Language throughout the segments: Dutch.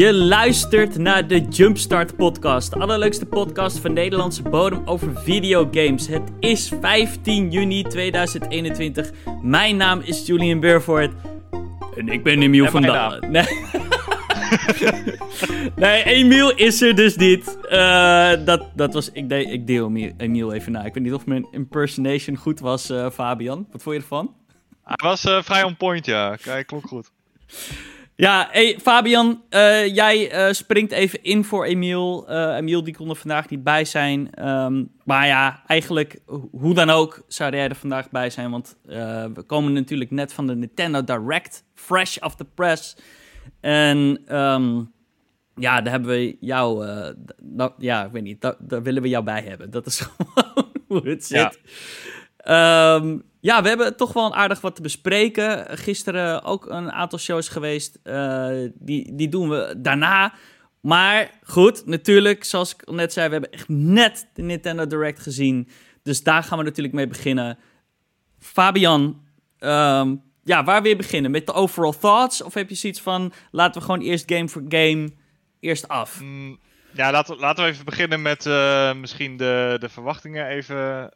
Je luistert naar de Jumpstart podcast. De allerleukste podcast van Nederlandse bodem over videogames. Het is 15 juni 2021. Mijn naam is Julian Burford. En ik ben Emiel En van Dalen. Nee. nee, Emiel is er dus niet. Eh, dat, dat was, ik, de, ik deel Emiel, Emiel even na. Ik weet niet of mijn impersonation goed was, eh, Fabian. Wat vond je ervan? Hij was eh, vrij on point, ja. Kijk, klopt goed. Ja, hey, Fabian, eh, jij eh, springt even in voor Emiel. Eh, Emiel die kon er vandaag niet bij zijn. Ehm, maar ja, eigenlijk, ho- hoe dan ook, zou jij er vandaag bij zijn. Want we komen natuurlijk net van de Nintendo Direct, fresh off the press. En ehm, ja, daar hebben we jou, ja, ik weet niet, daar, daar willen we jou bij hebben. Dat is gewoon hoe het Ja. Ehm, ja, we hebben toch wel een aardig wat te bespreken. Gisteren ook een aantal shows geweest. Eh, die, die doen we daarna. Maar goed, natuurlijk, zoals ik net zei, we hebben echt net de Nintendo Direct gezien. Dus daar gaan we natuurlijk mee beginnen. Fabian, ehm, ja, waar wil beginnen? Met de overall thoughts? Of heb je zoiets van, laten we gewoon eerst game voor game eerst af? Mm, ja, laten, laten we even beginnen met eh, misschien de, de verwachtingen even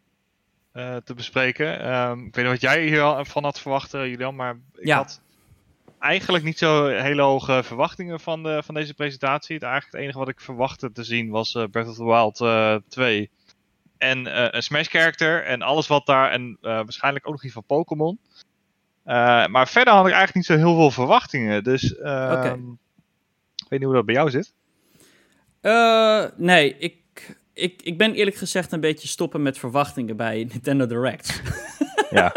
eh, te bespreken. Ehm, ik weet niet wat jij hier van had verwacht, eh, Julian, maar ik Ja. had eigenlijk niet zo hele hoge verwachtingen van, de, van deze presentatie. Het, eigenlijk het enige wat ik verwachtte te zien was eh, Breath of the Wild eh 2. En een Smash character en alles wat daar, en waarschijnlijk ook nog iets van Pokémon. Maar verder had ik eigenlijk niet zo heel veel verwachtingen. Dus ehm, ik weet niet hoe dat bij jou zit. Nee, ik, ik, ik ben eerlijk gezegd een beetje stoppen met verwachtingen bij Nintendo Direct. Ja,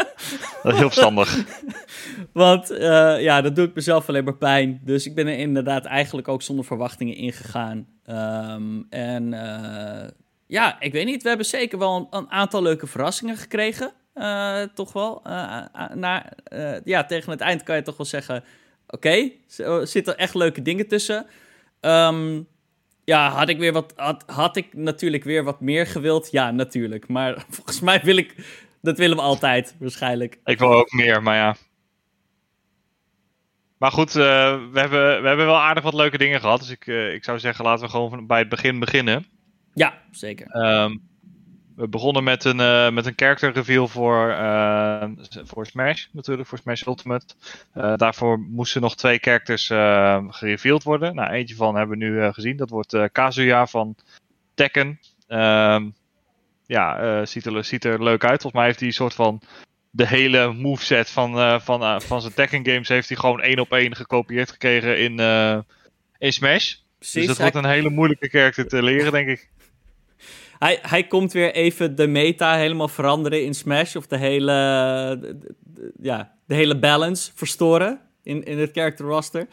dat is heel verstandig. Want eh, ja, dat doe ik mezelf alleen maar pijn. Dus ik ben er inderdaad eigenlijk ook zonder verwachtingen ingegaan. Ehm, en eh, ja, ik weet niet. We hebben zeker wel een, een aantal leuke verrassingen gekregen. Eh, toch wel. Na, ja, tegen het eind kan je toch wel zeggen... Oké, er zitten echt leuke dingen tussen. Ehm, ja, had ik, weer wat, had, had ik natuurlijk weer wat meer gewild? Ja, natuurlijk. Maar volgens mij wil ik... Dat willen we altijd, waarschijnlijk. Ik wil ook meer, maar ja. Maar goed, eh, we, hebben, we hebben wel aardig wat leuke dingen gehad. Dus ik, eh, ik zou zeggen, laten we gewoon van, bij het begin beginnen. Ja, zeker. Ehm, we begonnen met een, eh, met een character reveal voor, eh, voor Smash, natuurlijk, voor Smash Ultimate. Eh, daarvoor moesten nog twee characters gereveeld worden. Nou, eentje van hebben we nu gezien. Dat wordt Kazuya van Tekken. Ehm, ja, ziet, er, ziet er leuk uit. Volgens mij heeft hij een soort van de hele moveset van, van, van zijn Tekken games heeft hij gewoon één op één gekopieerd gekregen in, in Smash. Precies. dus dat wordt een hele moeilijke character te leren, denk ik. Hij, hij komt weer even de meta helemaal veranderen in Smash. Of de hele, de- ja, de hele balance verstoren in, in het character roster.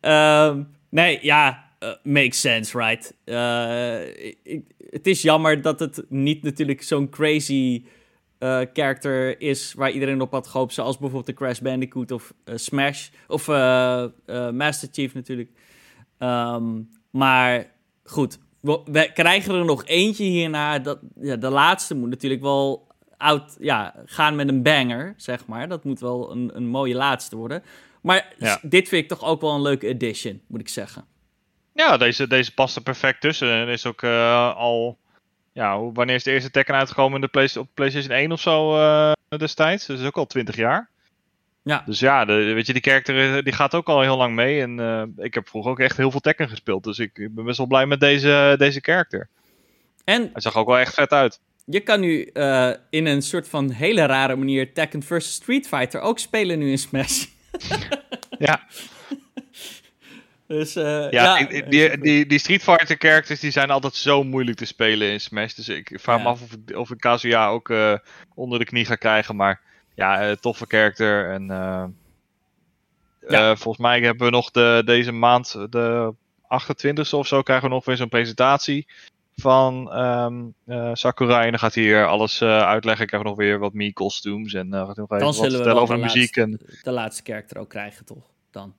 Ehm, nee, ja, eh, makes sense, right? Eh, het is jammer dat het niet natuurlijk zo'n crazy eh, character is waar iedereen op had gehoopt. Zoals bijvoorbeeld de Crash Bandicoot of eh, Smash. Of eh, eh, Master Chief natuurlijk. Ehm, maar goed, we, krijgen er nog eentje hierna. Dat, ja, de laatste moet natuurlijk wel out, ja, gaan met een banger, zeg maar. Dat moet wel een, een mooie laatste worden. Maar Ja. dit vind ik toch ook wel een leuke addition, moet ik zeggen. Ja, deze, deze past er perfect tussen. En is ook eh, al. Ja, wanneer is de eerste Tekken uitgekomen in de Play- op PlayStation 1 of zo eh, destijds? Dat is ook al 20 jaar. Ja. Dus ja, de, weet je, die character eh, die gaat ook al heel lang mee. En eh, ik heb vroeger ook echt heel veel Tekken gespeeld. Dus ik, ben best wel blij met deze, deze character. En Hij zag ook wel echt vet uit. je kan nu eh, in een soort van hele rare manier Tekken vs Street Fighter ook spelen nu in Smash. Ja, Dus ja, ja, ik- die, die, die Street Fighter characters die zijn altijd zo moeilijk te spelen in Smash. Dus ik vraag Ja. me af of ik, of ik Kazuya ook onder de knie ga krijgen. Maar ja, eh, toffe character. En eh, Ja. eh, volgens mij hebben we nog de, deze maand, de 28e of zo, krijgen we nog weer zo'n presentatie van ehm, eh, Sakurai. En dan gaat hij hier alles uitleggen. Ik krijg nog weer wat Mii-costumes. En eh gaat hij nog even wat zullen we vertellen over de de muziek. En... de laatste character ook krijgen, toch? Dan.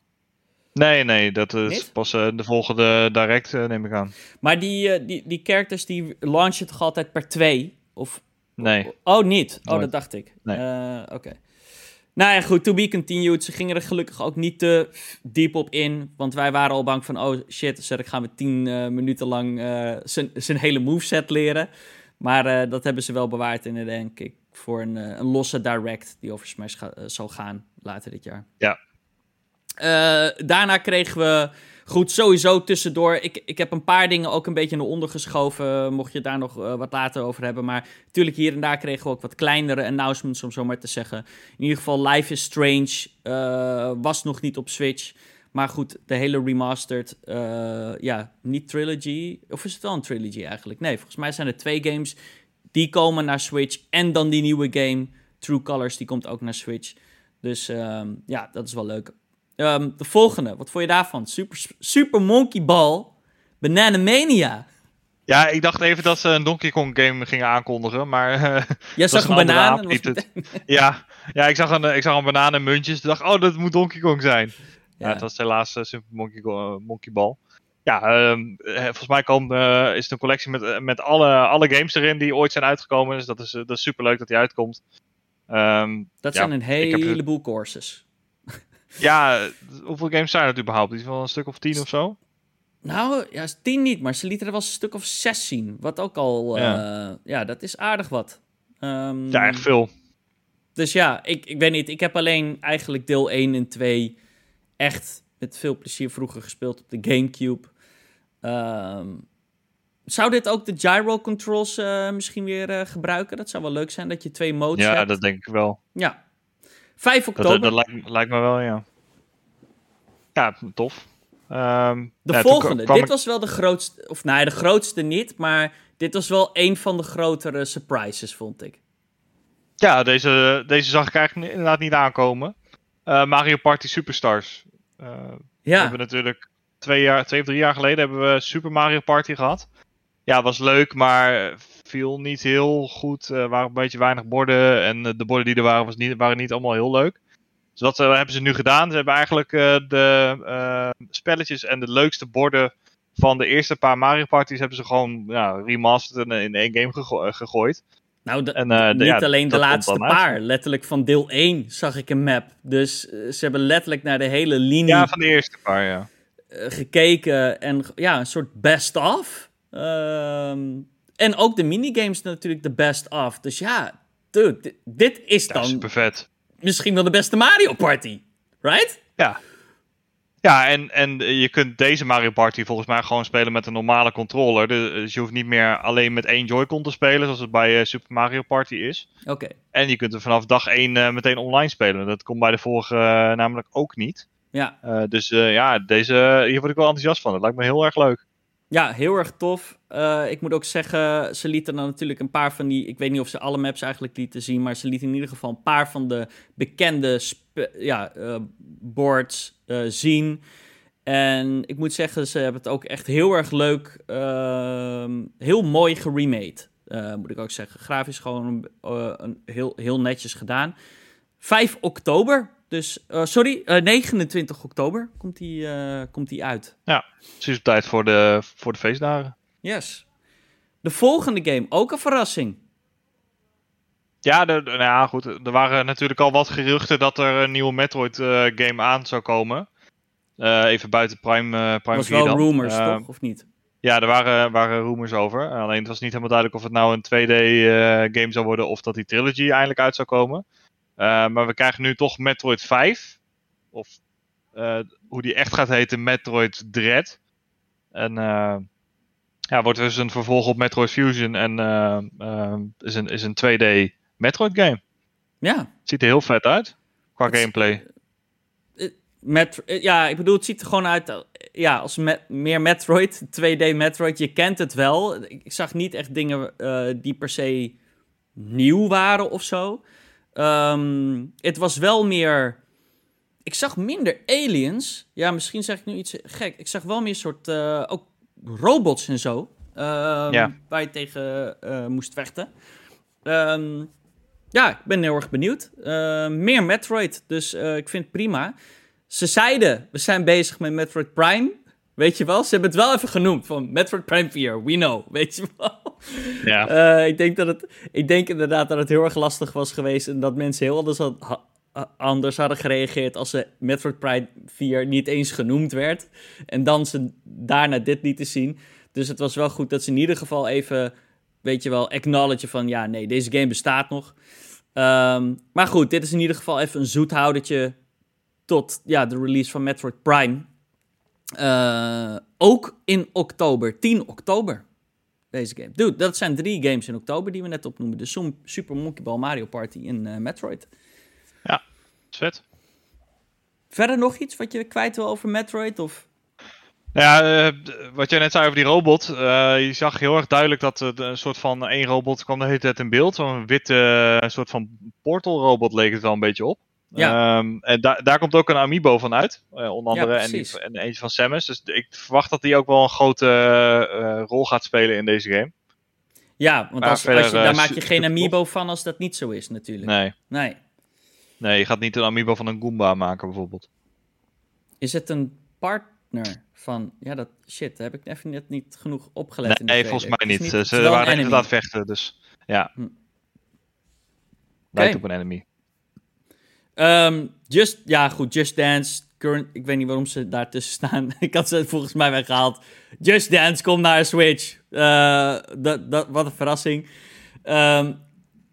Nee, nee, dat is Niet? pas de volgende direct, neem ik aan. Maar die, die, die characters die launchen toch altijd per twee? Of... Nee. Oh, niet? Oh, dat dacht ik. Nee. Eh, Oké. Nou ja, goed, to be continued. Ze gingen er gelukkig ook niet te diep op in. Want wij waren al bang van, oh shit, zeg, gaan we tien uh, minuten lang uh, zijn hele moveset leren. Maar uh, dat hebben ze wel bewaard in denk ik, voor een, een losse direct die over Smash ga, zal gaan later dit jaar. Ja. daarna kregen we Goed, sowieso tussendoor. Ik, ik heb een paar dingen ook een beetje naar onder geschoven. Mocht je daar nog uh, wat later over hebben. Maar natuurlijk hier en daar kregen we ook wat kleinere announcements, om zo maar te zeggen. In ieder geval, Life is Strange uh, was nog niet op Switch. Maar goed, de hele remastered, uh, ja, niet trilogy. Of is het wel een trilogy eigenlijk? Nee, volgens mij zijn er twee games die komen naar Switch. En dan die nieuwe game, True Colors, die komt ook naar Switch. Dus uh, ja, dat is wel leuk. Um, de volgende, wat vond je daarvan? Super, Super Monkey Ball Banana Mania. Ja, ik dacht even dat ze een Donkey Kong game gingen aankondigen, maar... Uh, Jij zag een, banaan? ja, ja ik, zag een, ik zag een banaan en muntjes. Ik dacht, oh, dat moet Donkey Kong zijn. Ja, het was helaas uh, Super Monkey, uh, Monkey Ball. Ja, um, volgens mij komt, is het een collectie met, met alle, alle games erin die ooit zijn uitgekomen. Dus dat is, dat is super leuk dat die uitkomt. Um, dat zijn een heleboel courses. Ja, hoeveel games zijn er überhaupt? Is wel een stuk of tien of zo? Nou, ja, tien niet, maar ze lieten er wel een stuk of zes zien. Wat ook al, ja, uh, ja dat is aardig wat. Um, ja, echt veel. Dus ja, ik, ik weet niet. Ik heb alleen eigenlijk deel 1 en 2 echt met veel plezier vroeger gespeeld op de Gamecube. Um, zou dit ook de gyro controls uh, misschien weer uh, gebruiken? Dat zou wel leuk zijn dat je twee modes ja, hebt. Ja, dat denk ik wel. Ja, 5 oktober. Dat, dat, lijkt, me wel, ja. Ja, tof. Um, de volgende. Dit was wel de grootste. Of nou, de grootste niet. Maar dit was wel een van de grotere surprises, vond ik. Ja, deze, deze zag ik eigenlijk inderdaad niet aankomen. Uh, Mario Party Superstars. Uh, ja. We hebben natuurlijk twee, jaar, twee of drie jaar geleden hebben we Super Mario Party gehad. Ja, was leuk, maar viel niet heel goed. Er waren een beetje weinig borden. En de borden die er waren, was niet, waren niet allemaal heel leuk. Dus wat uh, hebben ze nu gedaan? Ze hebben eigenlijk de spelletjes en de leukste borden van de eerste paar Mario Parties hebben ze gewoon ja, remastered in, in één game gegooid. gegooid. Nou, en, niet ja, alleen de laatste paar. Letterlijk van deel 1 zag ik een map. Dus ze hebben letterlijk naar de hele linie... Ja, van de eerste paar, ja. gekeken en ja, een soort best-of. Ehm, en ook de minigames natuurlijk de best of. Dus ja, dude, dit, is dan... super vet. Misschien wel de beste Mario Party, right? Ja. Ja, en, en je kunt deze Mario Party volgens mij gewoon spelen met een normale controller. Dus je hoeft niet meer alleen met één Joy-Con te spelen, zoals het bij uh, Super Mario Party is. Oké. En je kunt er vanaf dag één uh, meteen online spelen. Dat komt bij de vorige uh, namelijk ook niet. Ja. dus ja, deze, hier word ik wel enthousiast van. Dat lijkt me heel erg leuk. Ja, heel erg tof. Uh, ik moet ook zeggen, ze lieten dan natuurlijk een paar van die. Ik weet niet of ze alle maps eigenlijk lieten zien, maar ze lieten in ieder geval een paar van de bekende ja, uh, boards uh, zien. En ik moet zeggen, ze hebben het ook echt heel erg leuk, ehm, heel mooi geremade. moet ik ook zeggen. Grafisch gewoon een, heel, heel netjes gedaan. 5 oktober dus, sorry, uh, 29 oktober komt die, komt die uit. Ja, precies tijd voor de, voor de feestdagen. Yes. De volgende game, ook een verrassing. Ja, de, nou ja, goed. Er waren natuurlijk al wat geruchten dat er een nieuwe Metroid-game aan zou komen. even buiten Prime, Prime was wel rumors, toch? Of niet? Ja, er waren, waren rumors over. Alleen het was niet helemaal duidelijk of het nou een 2D-game zou worden of dat die trilogy eindelijk uit zou komen. Uh, maar we krijgen nu toch Metroid 5. Of uh, hoe die echt gaat heten, Metroid Dread. En uh, ja, wordt dus een vervolg op Metroid Fusion. En is, een, is een 2D Metroid game. Ja. Ziet er heel vet uit. Qua het, gameplay. Met, ja, ik bedoel, het ziet er gewoon uit ja, als meer Metroid, 2D Metroid. Je kent het wel. Ik zag niet echt dingen die per se nieuw waren of zo. Um, het was wel meer. Ik zag minder aliens. Ja, misschien zeg ik nu iets gek. Ik zag wel meer soort. Uh, ook robots en zo. Um, ja. Waar je tegen uh, moest vechten. Um, ja, ik ben heel erg benieuwd. Uh, meer Metroid, dus uh, ik vind het prima. Ze zeiden, we zijn bezig met Metroid Prime. Weet je wel, ze hebben het wel even genoemd van Metroid Prime 4, we know, weet je wel. Ja. Uh, ik, denk dat het, ik denk inderdaad dat het heel erg lastig was geweest en dat mensen heel anders had, anders hadden gereageerd als ze Metroid Prime 4 niet eens genoemd werd. En dan ze daarna dit lieten zien. Dus het was wel goed dat ze in ieder geval even, weet je wel, acknowledgen van ja, nee, deze game bestaat nog. Ehm, maar goed, dit is in ieder geval even een zoethoudertje tot ja, de release van Metroid Prime. Uh, ook in oktober, 10 oktober. Deze game. Dude, dat zijn drie games in oktober die we net opnoemen. Dus Super Monkey Ball, Mario Party en uh, Metroid. Vet. Verder nog iets wat je kwijt wil over Metroid? Of? Ja, uh, wat jij net zei over die robot. Uh, je zag heel erg duidelijk dat er een soort van één robot kwam de hele tijd in beeld. Zo'n witte soort van portal robot leek het wel een beetje op. Ja. Um, en da daar komt ook een amiibo van uit, onder andere. Ja, en, die, en eentje van Samus. Dus ik verwacht dat die ook wel een grote rol gaat spelen in deze game. Ja, want als, verder, als je, daar maak je geen amiibo van als dat niet zo is, natuurlijk. Nee. Nee. Nee, je gaat niet een amiibo van een Goomba maken, bijvoorbeeld. Is het een partner van... Ja, dat... Shit, daar heb ik even net niet genoeg opgelet nee, in Nee, volgens mij niet. niet Ze waren inderdaad vechten, dus... Ja. Hm. Lijkt okay. op een enemy. Um, just, ja, goed, Just Dance. Current, ik weet niet waarom ze daar tussen staan. ik had ze volgens mij weggehaald. Just Dance komt naar Switch. Uh, dat, dat, wat een verrassing. Um,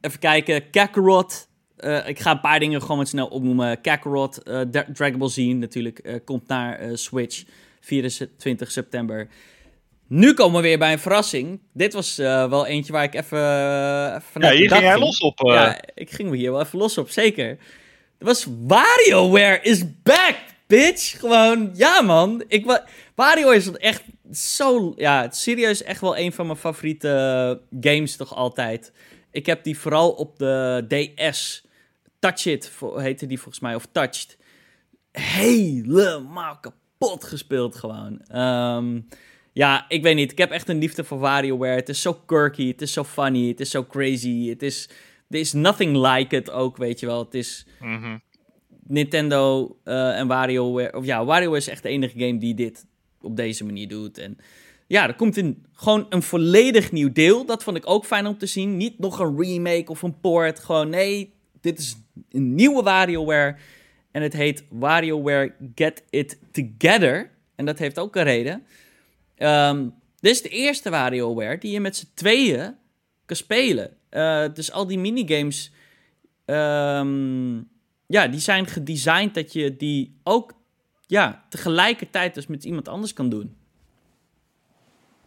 even kijken. Kakarot. Uh, ik ga een paar dingen gewoon wat snel opnoemen. Kakarot, uh, Dragon Ball Z natuurlijk, komt naar Switch. 24 september. Nu komen we weer bij een verrassing. Dit was wel eentje waar ik even. ja, hier ging jij los op. Ja, ik ging hier wel even los op, zeker was WarioWare is back, bitch. Gewoon, ja man. Ik wa WarioWare is echt zo... Ja, serieus echt wel een van mijn favoriete games toch altijd. Ik heb die vooral op de DS. Touch It heette die volgens mij, of Touched. Helemaal kapot gespeeld gewoon. Um, ja, ik weet niet. Ik heb echt een liefde voor WarioWare. Het is zo quirky, het is zo funny, het is zo crazy. Het is er is nothing like it ook, weet je wel. Het is mhm. Nintendo uh, en WarioWare. Of ja, WarioWare is echt de enige game die dit op deze manier doet. En ja, er komt een, gewoon een volledig nieuw deel. Dat vond ik ook fijn om te zien. Niet nog een remake of een port. Gewoon nee, dit is een nieuwe WarioWare. En het heet WarioWare Get It Together. En dat heeft ook een reden. Um, dit is de eerste WarioWare die je met z'n tweeën kan spelen. Uh, dus al die minigames, um, ja, die zijn gedesigned dat je die ook ja, tegelijkertijd dus met iemand anders kan doen.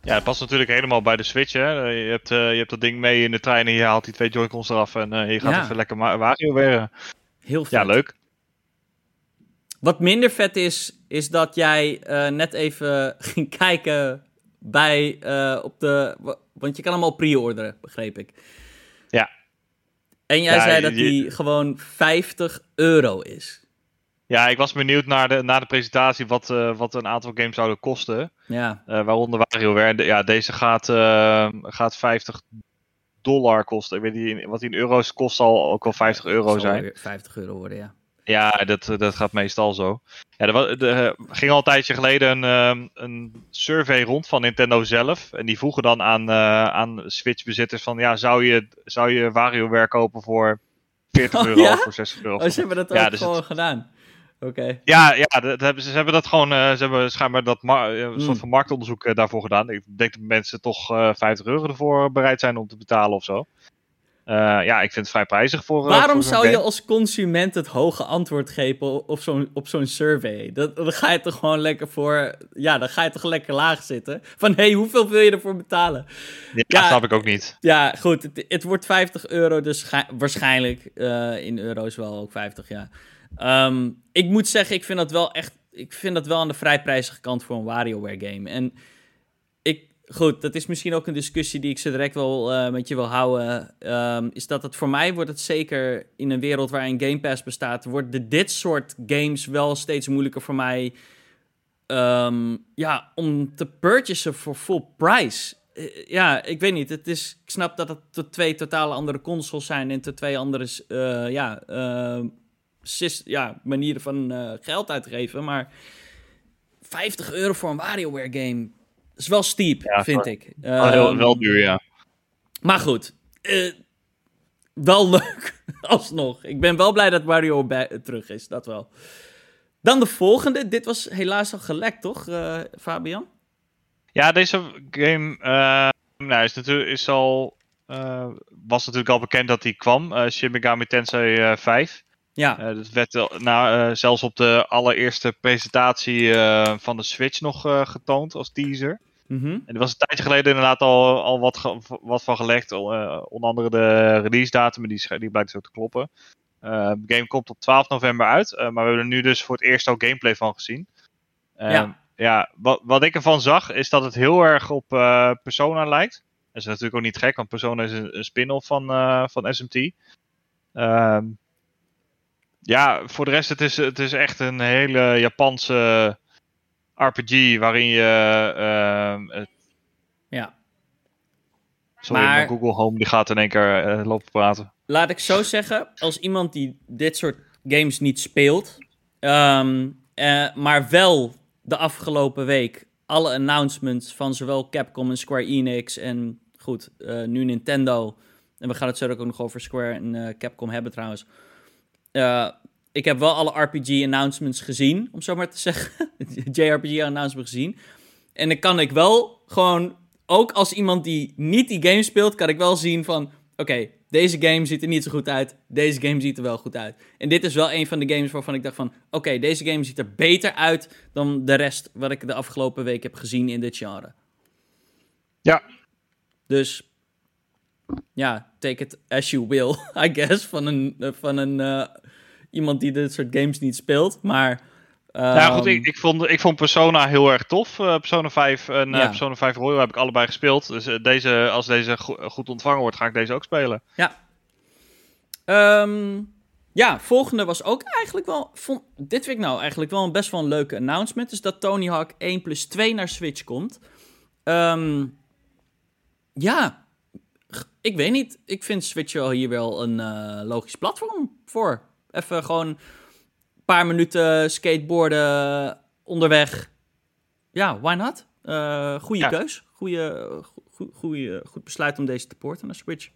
Ja, het past natuurlijk helemaal bij de Switch. Hè? Je, hebt, uh, je hebt dat ding mee in de trein en je haalt die twee Joy-Cons eraf en uh, je gaat ja. even lekker Wario weer. Heel vet. Ja, leuk. Wat minder vet is, is dat jij uh, net even ging kijken bij op de. Want je kan hem al pre-orderen, begreep ik. Ja. En jij zei dat die gewoon 50 euro is. Ja, ik was benieuwd naar de, naar de presentatie wat, uh, wat een aantal games zouden kosten. Ja. Uh, waaronder WarioWare. Ja, deze gaat, uh, gaat 50 dollar kosten. Ik weet niet, wat die in euro's kost zal ook wel 50 euro zijn. 50 euro worden, ja. Ja, dat, dat gaat meestal zo. Ja, er, er ging al een tijdje geleden een, ehm, een survey rond van Nintendo zelf. En die vroegen dan aan, aan Switch-bezitters van... Ja, zou je, zou je WarioWare kopen voor 40 euro of voor 60 euro? Oh, ze hebben dat ook dus gewoon gedaan? Oké. Ja, ja dat hebben, ze, ze hebben dat gewoon... Uh, ze hebben schijnbaar dat een soort hmm. van marktonderzoek uh, daarvoor gedaan. Ik denk dat mensen toch 50 euro ervoor bereid zijn om te betalen of zo. Uh, ja, ik vind het vrij prijzig voor. Eh, Waarom voor zou je als consument het hoge antwoord geven op zo'n op zo'n survey? Dat, dan ga je toch gewoon lekker voor. Ja, dan ga je toch lekker laag zitten. Van hé, hey, hoeveel wil je ervoor betalen? Ja, ja, dat snap ik ook niet. Ja, goed. Het, het wordt 50 euro, dus waarschijnlijk uh, in euro's wel ook 50, ja. Um, ik moet zeggen, ik vind dat wel echt. Ik vind dat wel aan de vrij prijzige kant voor een WarioWare game. En goed, dat is misschien ook een discussie die ik zo direct wel uh, met je wil houden. Um, is dat het voor mij wordt het zeker in een wereld waarin Game Pass bestaat, worden dit soort games wel steeds moeilijker voor mij. Um, ja, om te purchasen voor full price. Uh, ja, ik weet niet. Het is, ik snap dat het twee totale andere consoles zijn en twee andere uh, ja, ja, manieren van geld uitgeven. Maar 50 euro voor een WarioWare game is wel steep, vind ik. Um, wel, wel duur, ja. Maar goed, uh, wel leuk alsnog. Ik ben wel blij dat Mario bij, terug is, dat wel. Dan de volgende. Dit was helaas al gelekt, toch, Fabian? Ja, deze game uh, nou, is, natuurlijk, is al, uh, was natuurlijk al bekend dat die kwam. Uh, Shin Megami Tensei 5. Ja. dat werd nou, zelfs op de allereerste presentatie van de Switch nog getoond als teaser. Mm -hmm. En er was een tijdje geleden inderdaad al, al wat, wat van gelekt. onder andere de release datum, die, die blijkt zo te kloppen. de game komt op 12 november uit, maar we hebben er nu dus voor het eerst al gameplay van gezien. ja ja, wat, wat ik ervan zag is dat het heel erg op uh, Persona lijkt. Dat is natuurlijk ook niet gek, want Persona is een, een spin-off van, uh, van SMT. Uh, ja, voor de rest, het is, het is echt een hele Japanse RPG waarin je. Uh, ja. Sorry, maar, mijn Google Home die gaat in één keer lopen praten. Laat ik zo zeggen, als iemand die dit soort games niet speelt, um, maar wel de afgelopen week alle announcements van zowel Capcom en Square Enix en goed, uh, nu Nintendo. En we gaan het zo ook nog over Square en Capcom hebben trouwens. Uh, ik heb wel alle RPG-announcements gezien, om zo maar te zeggen. JRPG-announcements gezien. En dan kan ik wel gewoon, ook als iemand die niet die game speelt, kan ik wel zien van... Oké, deze game ziet er niet zo goed uit. Deze game ziet er wel goed uit. En dit is wel een van de games waarvan ik dacht van... Oké, deze game ziet er beter uit dan de rest wat ik de afgelopen week heb gezien in dit genre. Ja. Dus, ja, take it as you will, I guess. Van een, van een uh, iemand die dit soort games niet speelt. Maar ja, goed, ik, ehm, ik, vond, ik vond Persona heel erg tof. Uh, Persona 5 en uh, Persona 5 Royal heb ik allebei gespeeld. Dus uh, deze, als deze go goed ontvangen wordt, ga ik deze ook spelen. Ja. Um, ja, volgende was ook eigenlijk wel... Vond, dit vind ik nou eigenlijk wel een best wel een leuke announcement. Dus dat Tony Hawk 1 plus 2 naar Switch komt. Um, ja, ik weet niet. Ik vind Switch wel hier wel een logisch platform voor. Even gewoon paar minuten skateboarden onderweg. Ja, why not? Uh, goede ja. keus. Goeie, goeie, goed besluit om deze te porten naar Switch.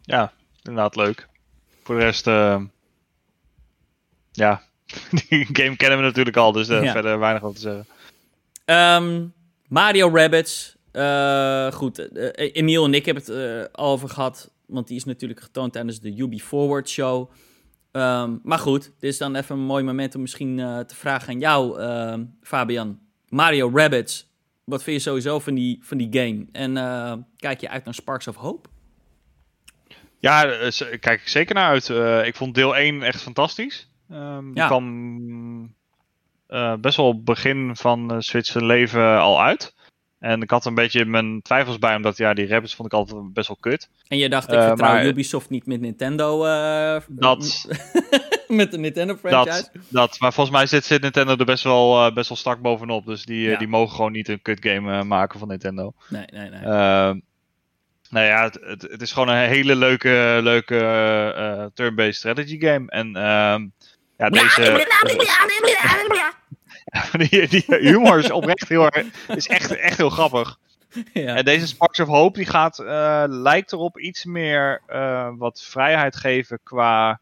Ja, inderdaad leuk. Voor de rest, uh, ja, die game kennen we natuurlijk al, dus uh, ja. verder weinig wat te zeggen. Um, Mario Rabbits. goed, Emiel en ik hebben het al over gehad, want die is natuurlijk getoond tijdens de Ubi Forward Show. Um, maar goed, dit is dan even een mooi moment om misschien uh, te vragen aan jou, uh, Fabian. Mario Rabbits, wat vind je sowieso van die, van die game? En uh, kijk je uit naar Sparks of Hope? Ja, kijk ik zeker naar uit. ik vond deel 1 echt fantastisch. Um, ja. Kwam best wel begin van Switch leven al uit. En ik had een beetje mijn twijfels bij, omdat ja, die rabbits vond ik altijd best wel kut. En je dacht, ik uh, vertrouw maar, Ubisoft niet met Nintendo. Uh, dat. met de Nintendo franchise. Dat, dat, maar volgens mij zit, zit Nintendo er best wel, uh, best wel strak bovenop. Dus die, ja. die mogen gewoon niet een kut game maken van Nintendo. Nee, nee, nee. Ehm, nou ja, het, het, het, is gewoon een hele leuke, leuke turn-based strategy game. En ehm, ja, deze... die, die humor is oprecht heel is echt, echt heel grappig. Ja. En deze Sparks of Hope die gaat, uh, lijkt erop iets meer uh, wat vrijheid geven qua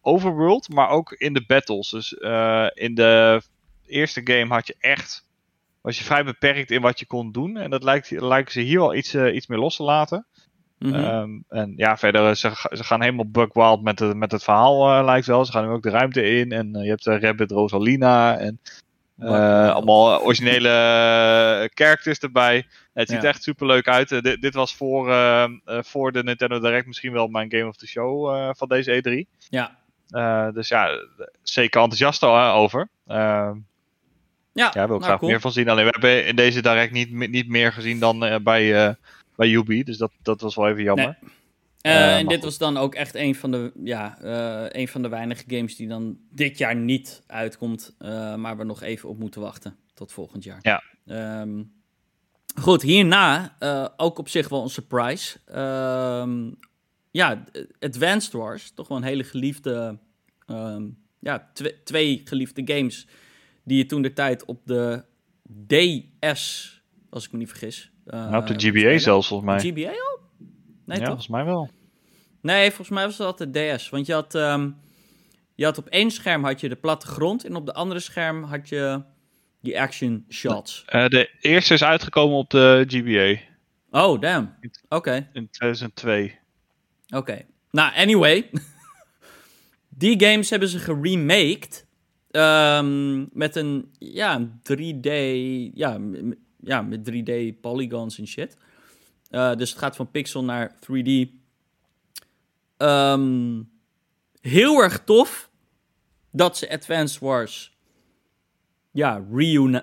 overworld, maar ook in de battles. Dus uh, in de eerste game had je echt, was je vrij beperkt in wat je kon doen. En dat lijkt, lijken ze hier wel iets, iets meer los te laten. Mm -hmm. um, en ja, verder, ze, ze gaan helemaal bug wild met, de, met het verhaal, lijkt wel. Ze gaan nu ook de ruimte in. En je hebt Rabbit Rosalina. En uh, allemaal originele eh, characters erbij. Het ziet echt super leuk uit. Uh, dit, dit, was voor, uh, voor de Nintendo Direct misschien wel mijn Game of the Show van deze E3. Ja. dus ja, zeker enthousiast over. Ehm, ja, ja, wil ik nou, graag cool. meer van zien. Alleen we hebben in deze Direct niet, niet meer gezien dan bij, bij Ubi. Dus dat, dat was wel even jammer. Nee. Uh, en dit goed. was dan ook echt een van, de, ja, uh, een van de weinige games die dan dit jaar niet uitkomt. Uh, maar we nog even op moeten wachten tot volgend jaar. Ja. Um, goed, hierna ook op zich wel een surprise. Um, ja, Advanced Wars, toch wel een hele geliefde. Um, ja, tw twee geliefde games die je toen de tijd op de DS, als ik me niet vergis. nou, op de GBA zelfs volgens mij. GBA al? Nee, ja, toch? volgens mij wel. Nee, volgens mij was het altijd DS. Want je had, ehm, je had op één scherm had je de plattegrond en op de andere scherm had je die action shots. Eh, de eerste is uitgekomen op de GBA Oh, damn. Oké, in 2002. oké. Nou, anyway. die games hebben ze geremaked. ehm, met een, ja, een 3D... Ja, ja, met 3D polygons en shit. Eh, dus het gaat van pixel naar 3D. Ehm, heel erg tof dat ze Advance Wars ja,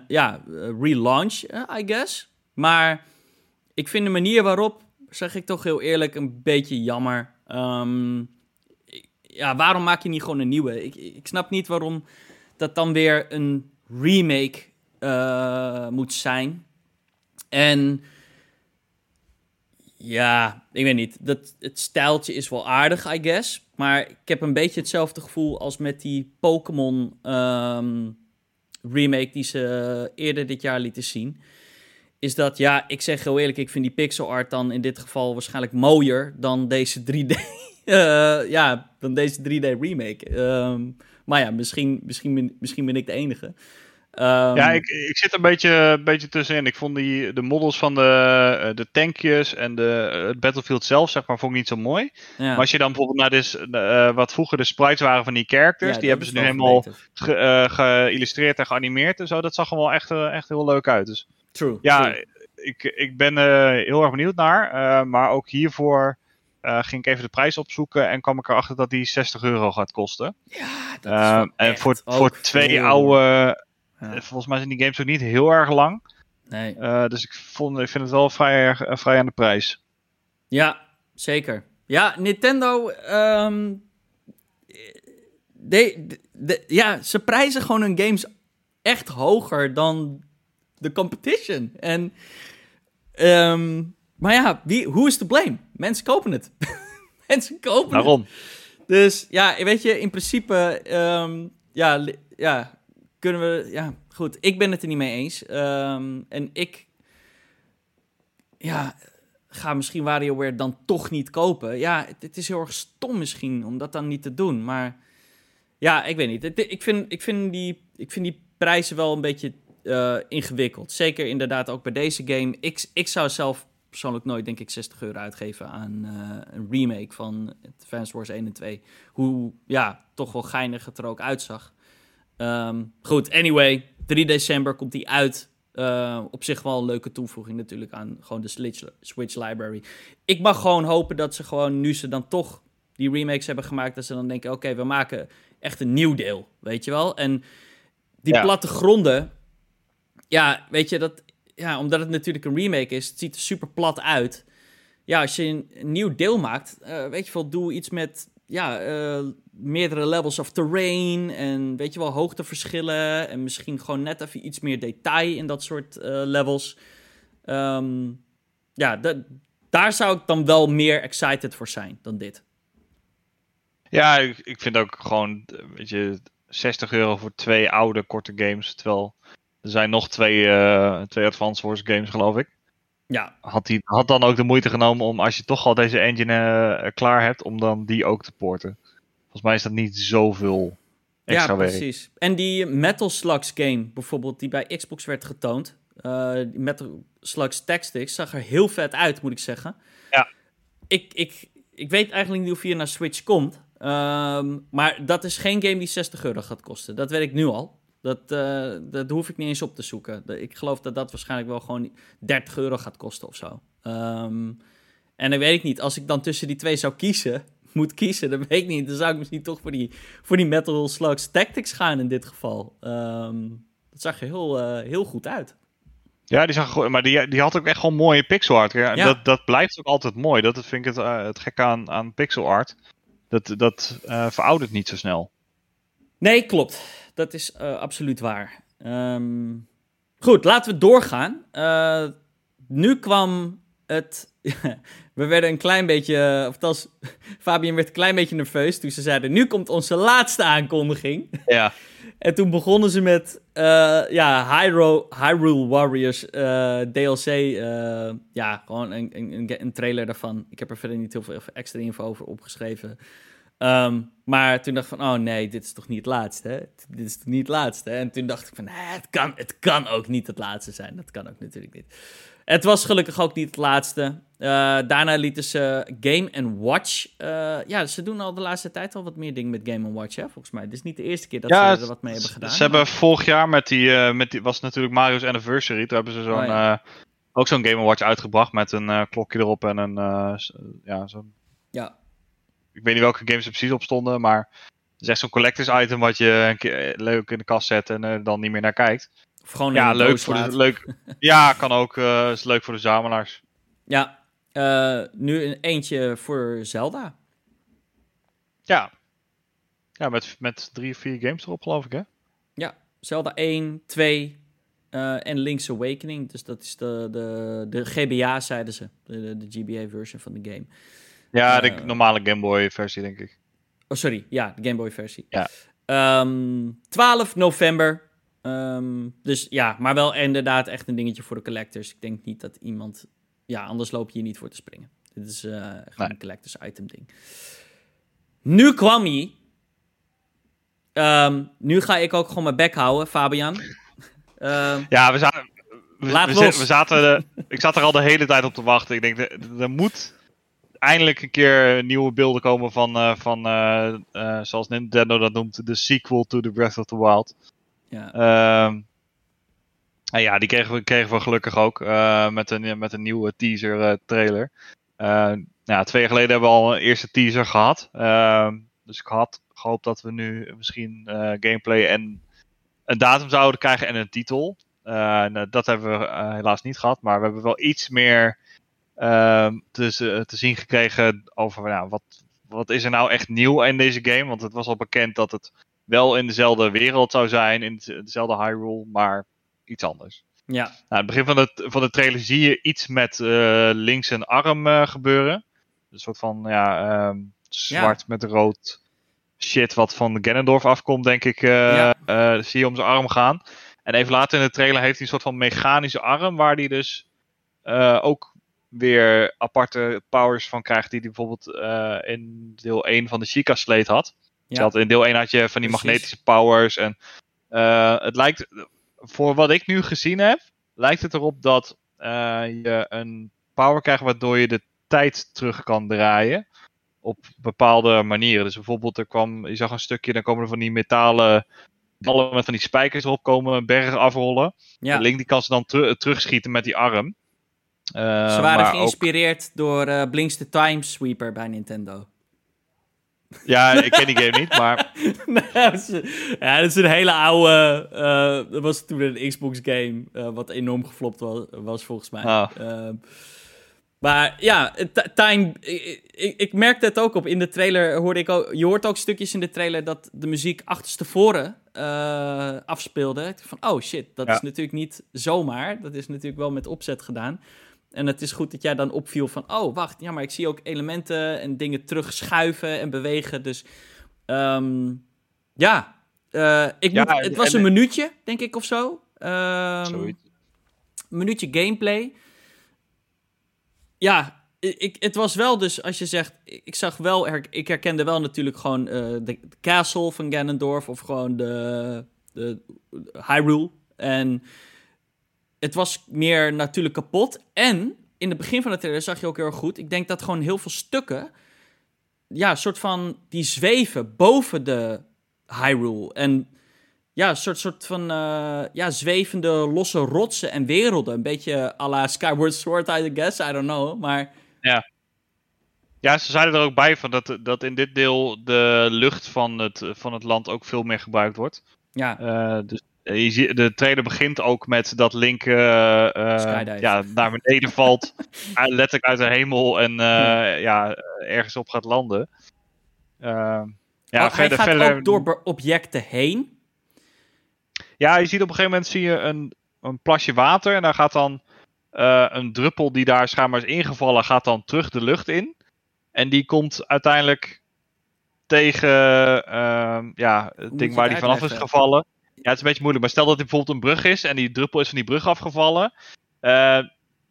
ja eh, relaunch, eh, I guess. Maar ik vind de manier waarop, zeg ik toch heel eerlijk, een beetje jammer. Ehm, ja, waarom maak je niet gewoon een nieuwe? Ik, ik snap niet waarom dat dan weer een remake moet zijn. En ja, ik weet niet. Dat, het stijltje is wel aardig, I guess. Maar ik heb een beetje hetzelfde gevoel als met die Pokémon ehm, remake die ze eerder dit jaar lieten zien. Is dat, ja, ik zeg heel eerlijk, ik vind die pixel art dan in dit geval waarschijnlijk mooier dan deze 3D. eh, ja, dan deze 3D remake. Ehm, maar ja, misschien, misschien, misschien ben ik de enige. Ehm, Ja, ik, ik zit een beetje, een beetje tussenin. Ik vond die, de models van de, eh, de tankjes en de, eh, het Battlefield zelf, zeg maar, vond ik niet zo mooi. ja. Maar als je dan bijvoorbeeld naar dus, eh, wat vroeger de sprites waren van die characters, Ja, die hebben ze nu helemaal ge- geïllustreerd en geanimeerd en zo. Dat zag er wel echt, echt heel leuk uit. Dus True. ja, true. ik, ik ben heel erg benieuwd naar. maar ook hiervoor ging ik even de prijs opzoeken en kwam ik erachter dat die 60 euro gaat kosten. Ja, dat is Eh, wel en voor, voor twee oude. Ja. eh, Volgens mij zijn die games ook niet heel erg lang. Nee. Eh, dus ik, vond, ik vind het wel vrij, erg- eh, vrij aan de prijs. Ja, zeker. Ja, Nintendo. ehm, de, de- de- ja, ze prijzen gewoon hun games echt hoger dan de competition. En, ehm, maar ja, wie, hoe is de blame? Mensen kopen het. Mensen kopen het. Waarom? Dus ja, weet je, in principe, ehm, ja, ja, kunnen we, ja, goed. Ik ben het er niet mee eens. Ehm, en ik, ja, ga misschien WarioWare dan toch niet kopen. Ja, het, is heel erg stom misschien om dat dan niet te doen. Maar ja, ik weet niet. Ik, vind, ik, vind die, ik vind die prijzen wel een beetje eh, ingewikkeld. Zeker inderdaad ook bij deze game. Ik, ik zou zelf persoonlijk nooit, denk ik, 60 euro uitgeven aan eh, een remake van Advance Wars 1 en 2. Hoe, ja, toch wel geinig het er ook uitzag. Ehm, goed, anyway, 3 december komt die uit. Eh, op zich wel een leuke toevoeging natuurlijk aan gewoon de Switch, Switch library. Ik mag gewoon hopen dat ze gewoon, nu ze dan toch die remakes hebben gemaakt, dat ze dan denken, oké, we maken echt een nieuw deel, weet je wel? En die Ja. plattegronden, ja, weet je, dat, ja, omdat het natuurlijk een remake is, het ziet er super plat uit. Ja, als je een, een nieuw deel maakt, eh, weet je wel, doe iets met, ja, eh, meerdere levels of terrain en weet je wel, hoogteverschillen en misschien gewoon net even iets meer detail in dat soort eh, levels. Ehm, ja, da- daar zou ik dan wel meer excited voor zijn dan dit. Ja, ik, vind ook gewoon, weet je, 60 euro voor twee oude korte games. Terwijl er zijn nog twee, eh twee Advance Wars games, geloof ik. Ja, Had, hij had dan ook de moeite genomen om, als je toch al deze engine eh, klaar hebt, om dan die ook te porten. Volgens mij is dat niet zoveel extra ja, werk. precies. En die Metal Slugs game bijvoorbeeld, die bij Xbox werd getoond. eh, Metal Slugs Tactics zag er heel vet uit, moet ik zeggen. Ja. Ik, ik, ik weet eigenlijk niet of hij naar Switch komt. ehm, maar dat is geen game die 60 euro gaat kosten. Dat weet ik nu al. Dat, eh, dat hoef ik niet eens op te zoeken. Ik geloof dat dat waarschijnlijk wel gewoon 30 euro gaat kosten of zo. Ehm, en dan weet ik niet. Als ik dan tussen die twee zou kiezen, moet kiezen, dan weet ik niet. Dan zou ik misschien toch voor die, voor die Metal Slugs Tactics gaan in dit geval. Ehm, dat zag er heel, eh, heel goed uit. Ja, die zag, goed- maar die, die had ook echt gewoon mooie pixel art. Ja. Dat, dat blijft ook altijd mooi. Dat vind ik het, eh, het gekke aan, aan pixel art. Dat, dat eh, veroudert niet zo snel. Nee, klopt. Dat is eh, absoluut waar. Ehm, goed, laten we doorgaan. Eh, nu kwam het. we werden een klein beetje. Of althans, Fabian werd een klein beetje nerveus toen ze zeiden: Nu komt onze laatste aankondiging. Ja. En toen begonnen ze met uh, ja, Hyrule, Hyrule Warriors DLC. Ja, gewoon een, een, een, trailer daarvan. Ik heb er verder niet heel veel extra info over opgeschreven. Um, maar toen dacht ik van, oh nee, dit is toch niet het laatste, hè? Dit is toch niet het laatste, hè? En toen dacht ik van, nee, het kan, het kan ook niet het laatste zijn. Dat kan ook natuurlijk niet. Het was gelukkig ook niet het laatste. Uh, daarna lieten ze Game Watch. Uh, ja, ze doen al de laatste tijd al wat meer dingen met Game Watch, hè, volgens mij. Dit is niet de eerste keer dat ze er wat mee hebben gedaan. Ze hebben vorig jaar met die, uh, met die, was natuurlijk Mario's Anniversary. Toen hebben ze zo'n, oh, ja. ook zo'n Game Watch uitgebracht met een klokje erop en een, ja, zo'n... Ja. Ik weet niet welke games er precies op stonden, maar het is echt zo'n collectors item wat je een keer leuk in de kast zet en er dan niet meer naar kijkt. Of gewoon ja, leuk voor de, leuk. Ja, kan ook. Uh, is leuk voor de zamelaars. Ja, uh, nu een eentje voor Zelda. Ja. Ja, met, met drie of vier games erop, geloof ik, hè? Ja, Zelda 1, 2 uh, en Link's Awakening. Dus dat is de, de, de GBA, zeiden ze. De, de, GBA-version van de game. Ja, de normale Game Boy-versie, denk ik. Oh, sorry. Ja, de Game Boy-versie. Ja. Um, ehm, 12 november Um, dus ja, maar wel inderdaad echt een dingetje voor de collectors. Ik denk niet dat iemand... Ja, anders loop je hier niet voor te springen. Dit is uh, gewoon een collectors item ding. Nu kwam hij. Um, nu ga ik ook gewoon mijn bek houden, Fabian. ja, we zaten... We, Laat we, los. we zaten... ik zat er al de hele tijd op te wachten. Ik denk, er moet eindelijk een keer nieuwe beelden komen van, uh, van uh, uh, zoals Nintendo dat noemt, de sequel to The Breath of the Wild. Ja. Ehm, en ja, die kregen we, kregen we gelukkig ook uh, met, een, met een nieuwe teaser uh, trailer. Uh, ja, twee jaar geleden hebben we al een eerste teaser gehad. Ehm, dus ik had gehoopt dat we nu misschien gameplay en een datum zouden krijgen en een titel. Nou, dat hebben we helaas niet gehad, maar we hebben wel iets meer te, te zien gekregen over nou, wat, wat is er nou echt nieuw in deze game. Want het was al bekend dat het wel in dezelfde wereld zou zijn, in dezelfde Hyrule, maar iets anders. Ja. Nou, aan het begin van de, van de trailer zie je iets met uh, links een arm uh, gebeuren. Een soort van ja, um, zwart met rood shit wat van Ganondorf afkomt, denk ik. Uh, ja. zie je om zijn arm gaan. En even later in de trailer heeft hij een soort van mechanische arm, waar hij dus ook weer aparte powers van krijgt, die hij bijvoorbeeld in deel 1 van de Chica Slate had. Ja. in deel 1 had je van die magnetische powers. En uh, het lijkt, voor wat ik nu gezien heb, lijkt het erop dat uh, je een power krijgt waardoor je de tijd terug kan draaien. Op bepaalde manieren. Dus bijvoorbeeld, er kwam, je zag een stukje, dan komen er van die metalen ballen met van die spijkers erop komen, bergen afrollen. Ja. Link die kan ze dan terugschieten met die arm. Uh, ze waren geïnspireerd ook... door uh, Blinks the Time Sweeper bij Nintendo. Ja, ik ken die game niet, maar... ja, dat is een hele oude... Uh, dat was toen een Xbox game, uh, wat enorm geflopt was, was volgens mij. Ah. Uh, maar ja, time... Ik, ik, ik, merkte het ook op. In de trailer hoorde ik ook... Je hoort ook stukjes in de trailer dat de muziek achterstevoren afspeelde. Van, oh shit, dat is natuurlijk niet zomaar. Dat is natuurlijk wel met opzet gedaan. En het is goed dat jij dan opviel van, oh wacht, ja, maar ik zie ook elementen en dingen terugschuiven en bewegen. Dus um, ja, uh, ik moet, het was een minuutje, denk ik, of zo. Um, minuutje gameplay. Ja, ik, het was wel dus, als je zegt, ik zag wel, ik herkende wel natuurlijk gewoon uh, de, de, castle van Ganondorf of gewoon de, de Hyrule. En het was meer natuurlijk kapot. En in het begin van de trailer zag je ook heel erg goed. Ik denk dat gewoon heel veel stukken. Ja, soort van. die zweven boven de Hyrule. En ja, een soort, soort van. Uh, ja, zwevende losse rotsen en werelden. Een beetje à la Skyward Sword, I guess. I don't know. Maar. Ja. Ja, ze zeiden er ook bij van dat, dat in dit deel de lucht van het, van het land ook veel meer gebruikt wordt. Ja. Uh, dus eh, je ziet, de trailer begint ook met dat Link uh, ja, naar beneden valt. letterlijk uit de hemel en uh, ja, ergens op gaat landen. ja, oh, verder, hij gaat verder... ook door objecten heen? Ja, je ziet op een gegeven moment zie je een, een plasje water. En daar gaat dan een druppel die daar schijnbaar is ingevallen, gaat dan terug de lucht in. En die komt uiteindelijk tegen ehm, ja, het moet ding je waar hij vanaf is gevallen. Ja, het is een beetje moeilijk. Maar stel dat hij bijvoorbeeld een brug is en die druppel is van die brug afgevallen. Eh,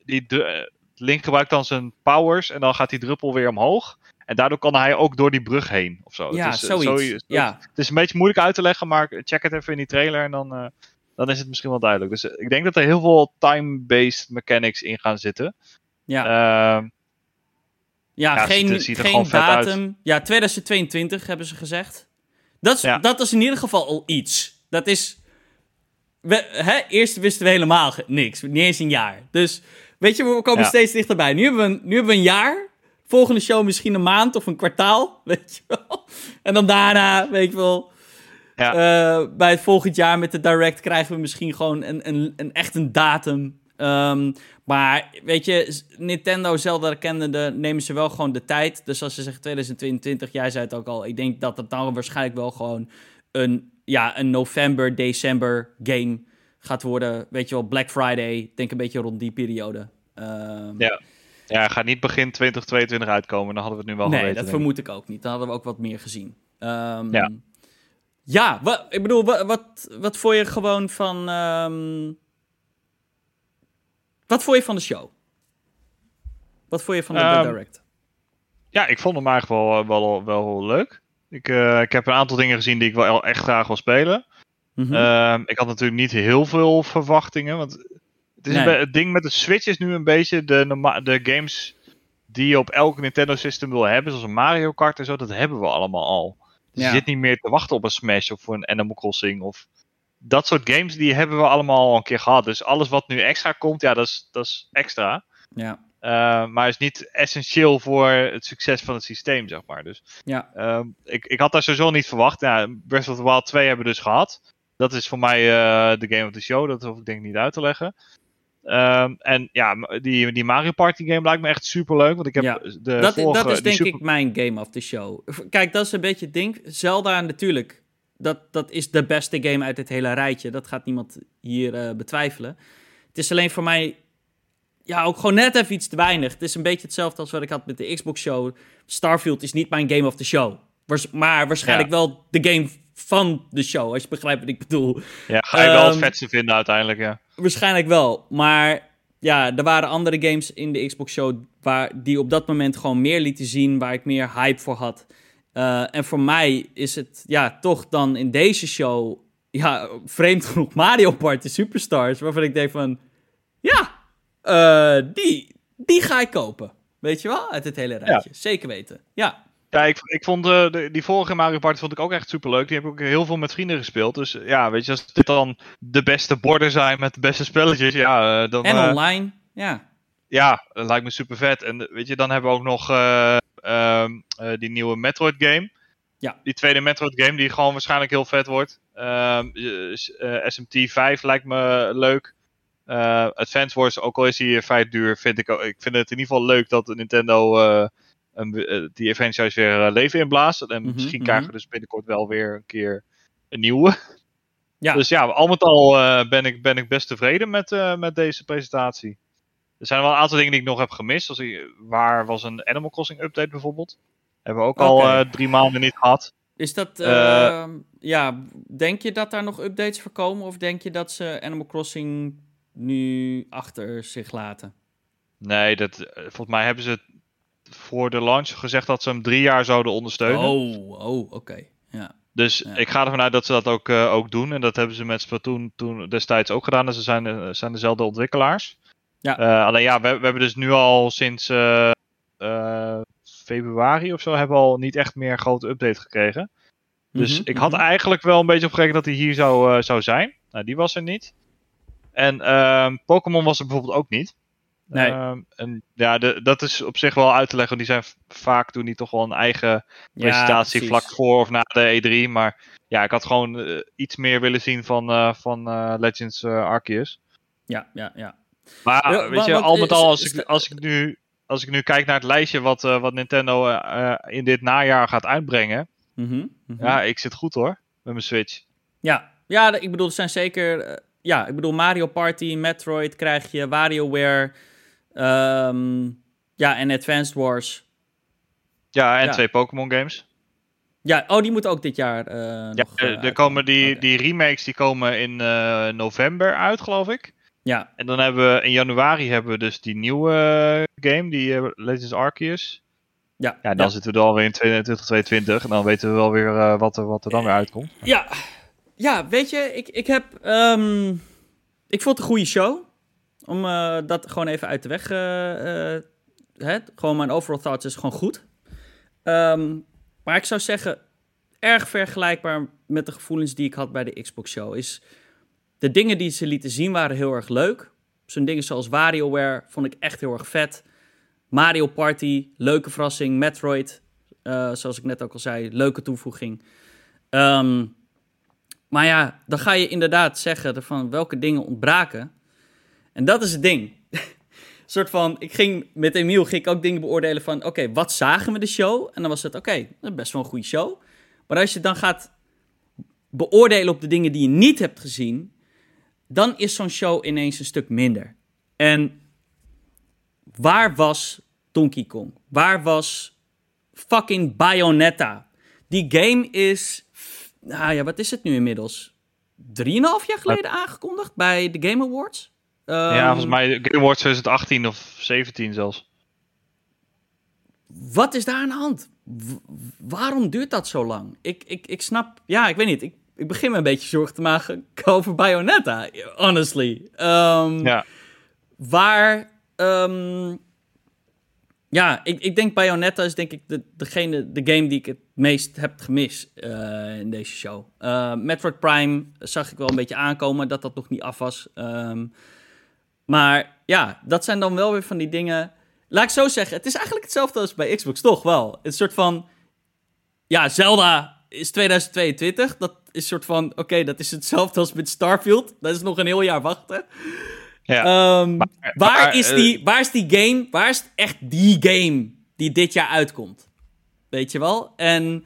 die eh, Link gebruikt dan zijn powers en dan gaat die druppel weer omhoog. En daardoor kan hij ook door die brug heen of zo. Ja, het is, eh. Ja, Het is een beetje moeilijk uit te leggen, maar check het even in die trailer en dan, dan is het misschien wel duidelijk. Dus ik denk dat er heel veel time-based mechanics in gaan zitten. ja. Ehm, Ja, geen, ziet er- ziet er geen datum. Ja, 2022 hebben ze gezegd. Dat is, Ja. dat is in ieder geval al iets. Dat is. We, hè, eerst wisten we helemaal niks. Niet eens een jaar. Dus weet je, we komen Ja. steeds dichterbij. Nu hebben, we een, nu hebben we een jaar. Volgende show misschien een maand of een kwartaal. Weet je wel. En dan daarna, weet je wel. Ja. eh, bij het volgend jaar met de Direct krijgen we misschien gewoon een, een, een echt een datum. Ehm, maar weet je, Nintendo Zelda kennende nemen ze wel gewoon de tijd. Dus als ze zeggen 2022, jij zei het ook al. Ik denk dat het dan waarschijnlijk wel gewoon een, ja, een november, december game gaat worden. Weet je wel, Black Friday. Denk een beetje rond die periode. Ehm, Ja. ja, gaat niet begin 2022 uitkomen. Dan hadden we het nu wel nee, geweten. dat denk ik. vermoed ik ook niet. Dan hadden we ook wat meer gezien. Ehm, Ja. ja, wa- ik bedoel, wa- wat, wat vond je gewoon van... ehm, wat vond je van de show? Wat vond je van de, Direct? Ja, ik vond hem eigenlijk wel, wel, wel leuk. Ik, eh, ik heb een aantal dingen gezien die ik wel echt graag wil spelen. Mhm. Ehm, ik had natuurlijk niet heel veel verwachtingen. Want het, is een Nee. be- het ding met de Switch is nu een beetje de, de games die je op elk Nintendo system wil hebben. Zoals een Mario Kart en zo. Dat hebben we allemaal al. Dus Ja. je zit niet meer te wachten op een Smash of voor een Animal Crossing. Of dat soort games die hebben we allemaal al een keer gehad. Dus alles wat nu extra komt, ja, dat is, dat is extra. ja, Uh, maar is niet essentieel voor het succes van het systeem, zeg maar. Dus ja, ehm, ik, ik had daar sowieso niet verwacht. Ja, Breath of the Wild 2 hebben we dus gehad. Dat is voor mij eh, de game of the show. Dat hoef ik denk ik niet uit te leggen. Ehm, en ja, die, die Mario Party game lijkt me echt super leuk. Want ik heb Ja. de dat, vorige... dat is denk super- ik mijn game of the show. Kijk, dat is een beetje het ding. Zelda natuurlijk, dat, dat is de beste game uit het hele rijtje. Dat gaat niemand hier eh, betwijfelen. Het is alleen voor mij ja, ook gewoon net even iets te weinig. Het is een beetje hetzelfde als wat ik had met de Xbox show. Starfield is niet mijn game of the show. Waars- maar waarschijnlijk wel de game van de show, als je begrijpt wat ik bedoel. Ja, ga je wel het Ehm, vetste vinden uiteindelijk, ja. Waarschijnlijk wel. Maar ja, er waren andere games in de Xbox Show waar, die op dat moment gewoon meer lieten zien, waar ik meer hype voor had. Eh, en voor mij is het ja, toch dan in deze show, ja, vreemd genoeg, Mario Party Superstars, waarvan ik denk van, ja, eh, die, die ga ik kopen. Weet je wel? Uit het hele rijtje. Zeker weten. Ja. Ja, ik, ik vond eh, de, die vorige Mario Party vond ik ook echt super leuk. Die heb ik ook heel veel met vrienden gespeeld. Dus eh, ja, weet je, als dit dan de beste borden zijn met de beste spelletjes, ja, dan... En online. Ja. Ja, dat lijkt me super vet. En weet je, dan hebben we ook nog eh, ehm, eh, die nieuwe Metroid game. Ja. Die tweede Metroid game die gewoon waarschijnlijk heel vet wordt. Ehm, eh, eh, SMT 5 lijkt me leuk. Eh Advance Wars, ook al is die vrij duur, vind ik, ik vind het in ieder geval leuk dat Nintendo eh, een, eh, die franchise weer eh, leven inblaast. En Mhm, misschien mhm. krijgen we dus binnenkort wel weer een keer een nieuwe. Ja. Dus ja, al met al ben, ik, ben ik best tevreden met, met deze presentatie. Er zijn wel een aantal dingen die ik nog heb gemist. Zoals, waar was een Animal Crossing update bijvoorbeeld? Hebben we ook al drie maanden niet gehad. Is dat, Eh, eh, ja, denk je dat daar nog updates voor komen? Of denk je dat ze Animal Crossing nu achter zich laten? Nee, dat, eh, volgens mij hebben ze voor de launch gezegd dat ze hem drie jaar zouden ondersteunen. Oh, oh, oké. Ja. Dus Ja. ik ga ervan uit dat ze dat ook, eh, ook doen. En dat hebben ze met Splatoon toen destijds ook gedaan. Dus ze zijn, eh, zijn dezelfde ontwikkelaars. Ja. Alleen ja, we, we hebben dus nu al sinds februari of zo hebben we al niet echt meer grote update gekregen. Dus Mhm, ik had mhm. eigenlijk wel een beetje op gerekend dat hij hier zou, zou zijn. Nou, die was er niet. En ehm, Pokémon was er bijvoorbeeld ook niet. Nee. Ehm, en ja, de, dat is op zich wel uit te leggen. want Die zijn vaak doen die toch wel een eigen presentatie precies. vlak voor of na de E3. Maar ja, ik had gewoon eh, iets meer willen zien van, eh, van eh, Legends Arceus. Ja, ja, ja. Maar Ja, weet je, want al met al, als is ik, als ik, nu, als ik nu kijk naar het lijstje wat, wat Nintendo in dit najaar gaat uitbrengen. Mhm, mhm. Ja, ik zit goed hoor, met mijn Switch. Ja, ja ik bedoel, er zijn zeker... eh, ja, ik bedoel, Mario Party, Metroid krijg je, WarioWare... ehm, ja, en Advanced Wars. Ja, en Ja. twee Pokémon games. Ja, oh, die moet ook dit jaar uh, ja, nog... Uh, er komen die, die remakes die komen in uh, november uit, geloof ik. Ja. En dan hebben we in januari hebben we dus die nieuwe game, die Legends Arceus. Ja, ja, dan ja. zitten we alweer in 2022 en dan weten we wel weer wat, er, wat er dan weer uitkomt. Ja, ja weet je, ik, ik heb... Um, ik vond het een goede show. Om dat gewoon even uit de weg... Hè? Gewoon mijn overall thoughts is gewoon goed. Um, maar ik zou zeggen, erg vergelijkbaar met de gevoelens die ik had bij de Xbox Show. Is de dingen die ze lieten zien waren heel erg leuk. Zo'n dingen zoals WarioWare vond ik echt heel erg vet. Mario Party, leuke verrassing. Metroid, zoals ik net ook al zei, leuke toevoeging. Um, maar ja, dan ga je inderdaad zeggen van welke dingen ontbraken. En dat is het ding. soort van, ik ging met Emiel ging ik ook dingen beoordelen van, oké, wat zagen we de show? En dan was het, oké, best wel een goede show. Maar als je dan gaat beoordelen op de dingen die je niet hebt gezien, dan is zo'n show ineens een stuk minder. En waar was Donkey Kong? Waar was fucking Bayonetta? Die game is, nou ja, wat is het nu inmiddels? Drieënhalf jaar geleden aangekondigd bij de Game Awards? Um, ja, volgens mij Game Awards 2018 of 17 zelfs. Wat is daar aan de hand? W waarom duurt dat zo lang? Ik, ik, ik snap... Ja, ik weet niet. Ik, ik begin me een beetje zorgen te maken over Bayonetta, honestly. Um, ja. Waar... Um, ja, ik, ik denk Bayonetta is denk ik de, degene, de game die ik het meest heb gemist uh, in deze show. Uh, Metroid Prime zag ik wel een beetje aankomen dat dat nog niet af was. Um, maar ja, dat zijn dan wel weer van die dingen. Laat ik zo zeggen, het is eigenlijk hetzelfde als bij Xbox, toch wel? Een soort van. Ja, Zelda is 2022. Dat is een soort van. Oké, dat is hetzelfde als met Starfield. Dat is nog een heel jaar wachten. Ja, um, maar, waar, maar, is die, waar is die game? Waar is echt die game die dit jaar uitkomt? Weet je wel? En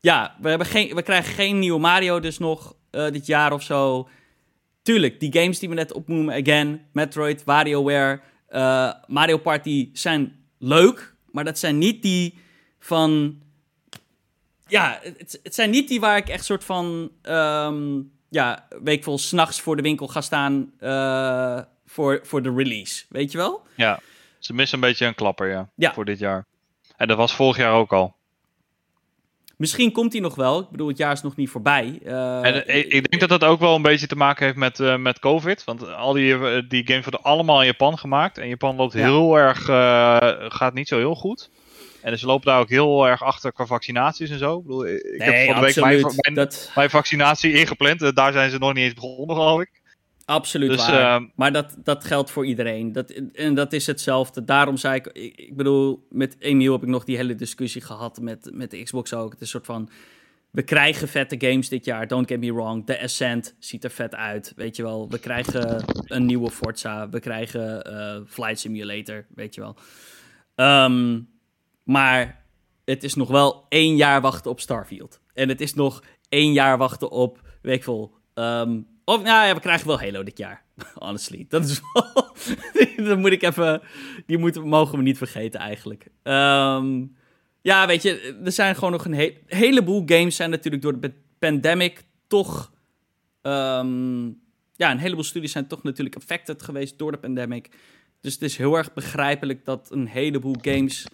ja, we, hebben geen, we krijgen geen nieuwe Mario dus nog uh, dit jaar of zo. Tuurlijk, die games die we net opnoemen, again, Metroid, WarioWare, uh, Mario Party zijn leuk, maar dat zijn niet die van... Ja, het, het zijn niet die waar ik echt soort van... Um, ja, week vol s'nachts voor de winkel ga staan uh, voor, voor de release, weet je wel? Ja, ze missen een beetje een klapper, ja, ja. voor dit jaar. En dat was vorig jaar ook al. Misschien komt hij nog wel. Ik bedoel, het jaar is nog niet voorbij. Uh, en ik, ik, denk dat dat ook wel een beetje te maken heeft met, uh, met COVID. Want al die, die games worden allemaal in Japan gemaakt. En Japan loopt ja. heel erg, gaat niet zo heel goed. En ze lopen daar ook heel erg achter qua vaccinaties en zo. Ik, bedoel, ik nee, heb van de week mijn, mijn, dat... mijn, vaccinatie ingepland. Daar zijn ze nog niet eens begonnen, geloof ik. Absoluut Dus, waar. uh, maar dat, dat geldt voor iedereen. Dat, en dat is hetzelfde. Daarom zei ik, ik, ik bedoel, met Emiel heb ik nog die hele discussie gehad met, met de Xbox ook. Het is een soort van, we krijgen vette games dit jaar, don't get me wrong. De Ascent ziet er vet uit, weet je wel. We krijgen een nieuwe Forza, we krijgen uh, Flight Simulator, weet je wel. Um, maar het is nog wel één jaar wachten op Starfield. En het is nog één jaar wachten op, weet ik um, of nou ja, we krijgen wel Halo dit jaar. Honestly. Dat is wel. dat moet ik even. Die moeten, mogen we niet vergeten eigenlijk. Um, ja, weet je, er zijn gewoon nog een he heleboel games. Zijn natuurlijk door de pandemic toch. Um, ja, een heleboel studies zijn toch natuurlijk affected geweest door de pandemic. Dus het is heel erg begrijpelijk dat een heleboel games.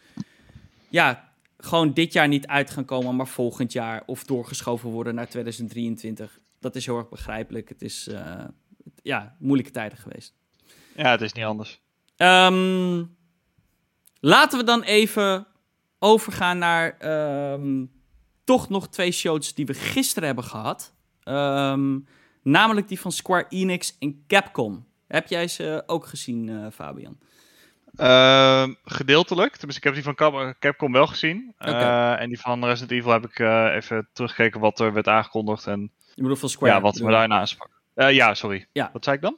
Ja, gewoon dit jaar niet uit gaan komen, maar volgend jaar. Of doorgeschoven worden naar 2023 dat is heel erg begrijpelijk. Het is uh, ja, moeilijke tijden geweest. Ja, het is niet anders. Um, laten we dan even overgaan naar um, toch nog twee shows die we gisteren hebben gehad. Um, namelijk die van Square Enix en Capcom. Heb jij ze ook gezien, uh, Fabian? Uh, gedeeltelijk. Tenminste, ik heb die van Capcom wel gezien. Okay. Uh, en die van Resident Evil heb ik uh, even teruggekeken wat er werd aangekondigd. En je bedoelt van Square? Ja, wat we daarna aansprak. Ja, sorry. Ja. Wat zei ik dan?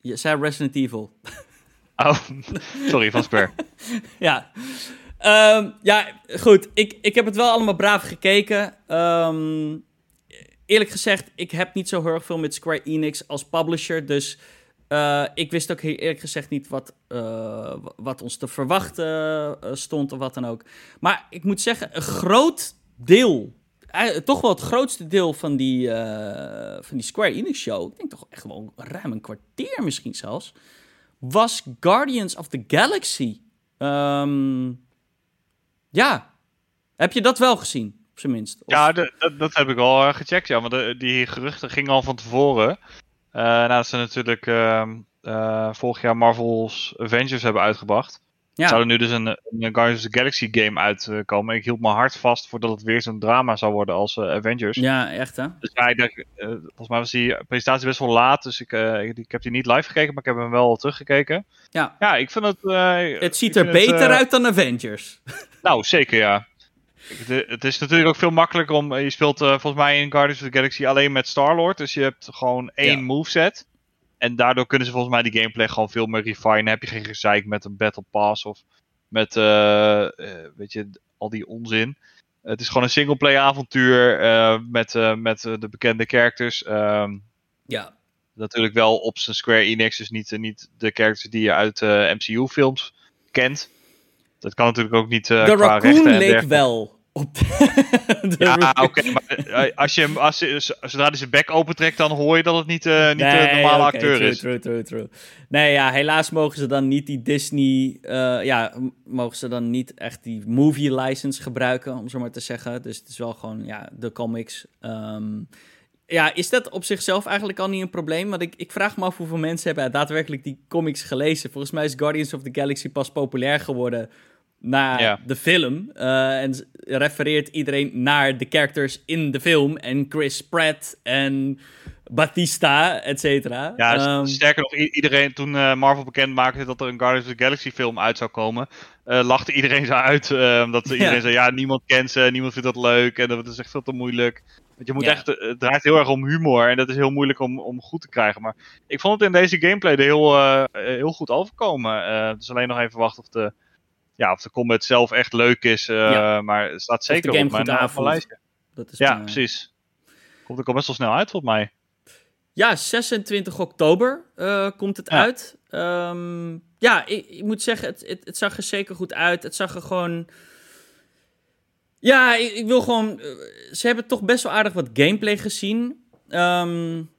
Je zei Resident Evil. Oh, sorry, van Square. ja. Um, ja, goed. Ik, ik heb het wel allemaal braaf gekeken. Um, eerlijk gezegd, ik heb niet zo heel erg veel met Square Enix als publisher. Dus uh, ik wist ook eerlijk gezegd niet wat, uh, wat ons te verwachten uh, stond of wat dan ook. Maar ik moet zeggen, een groot deel toch wel het grootste deel van die, eh, van die Square Enix show, ik denk toch echt wel ruim een kwartier misschien zelfs, was Guardians of the Galaxy. Ehm, ja, heb je dat wel gezien, op zijn minst? Ja, dat, dat, heb ik al gecheckt, ja, want die geruchten gingen al van tevoren. Uh, nadat ze natuurlijk ehm, vorig jaar Marvel's Avengers hebben uitgebracht. Ja. Zou er nu dus een, een Guardians of the Galaxy game uitkomen. Ik hield mijn hart vast voordat het weer zo'n drama zou worden als uh, Avengers. Ja, echt hè? Dus ja, ik uh, volgens mij was die presentatie best wel laat. Dus ik, uh, ik, ik, heb die niet live gekeken, maar ik heb hem wel teruggekeken. Ja, ja ik vind het... het ziet er beter uit dan Avengers. Nou, zeker ja. Het, het is natuurlijk ook veel makkelijker om... Je speelt volgens mij in Guardians of the Galaxy alleen met Star-Lord. Dus je hebt gewoon één ja. moveset. En daardoor kunnen ze volgens mij die gameplay gewoon veel meer refinen. Heb je geen gezeik met een Battle Pass of met, uh, weet je, al die onzin. Het is gewoon een singleplay avontuur uh, met, met de bekende characters. Um, ja. Natuurlijk wel op zijn Square Enix, dus niet, niet de characters die je uit MCU-films kent. Dat kan natuurlijk ook niet. de Raccoon leek wel op ja, oké, maar eh, als je, als je, zodra hij zijn bek opentrekt, dan hoor je dat het niet, uh, niet nee, de normale okay, acteur true, is. True, true, true. Nee, ja, helaas mogen ze dan niet die Disney, uh, ja, mogen ze dan niet echt die movie license gebruiken, om zo maar te zeggen. Dus het is wel gewoon, ja, de comics. Um, ja, is dat op zichzelf eigenlijk al niet een probleem? Want ik, ik vraag me af hoeveel mensen hebben daadwerkelijk die comics gelezen. Volgens mij is Guardians of the Galaxy pas populair geworden naar de film. Uh, en refereert iedereen naar de characters in de film. En Chris Pratt en Batista, et cetera. Ja, um, sterker nog, iedereen toen uh, Marvel bekend maakte dat er een Guardians of the Galaxy film uit zou komen, uh, lachte iedereen zo uit. omdat iedereen ja. zei, ja, niemand kent ze, niemand vindt dat leuk en dat is echt veel te moeilijk. Want je moet echt, het draait heel erg om humor en dat is heel moeilijk om, om goed te krijgen. Maar ik vond het in deze gameplay er heel, heel goed overkomen. dus alleen nog even wachten of de ja, of de combat zelf echt leuk is. Uh, Maar het staat zeker op mijn, lijstje. Dat is ja, precies. Komt ook al best wel snel uit, volgens mij. Ja, 26 oktober uh, komt het uit. Um, ja, ik, ik, moet zeggen, het, het, het, zag er zeker goed uit. Het zag er gewoon... Ja, ik, ik wil gewoon... Ze hebben toch best wel aardig wat gameplay gezien. Um,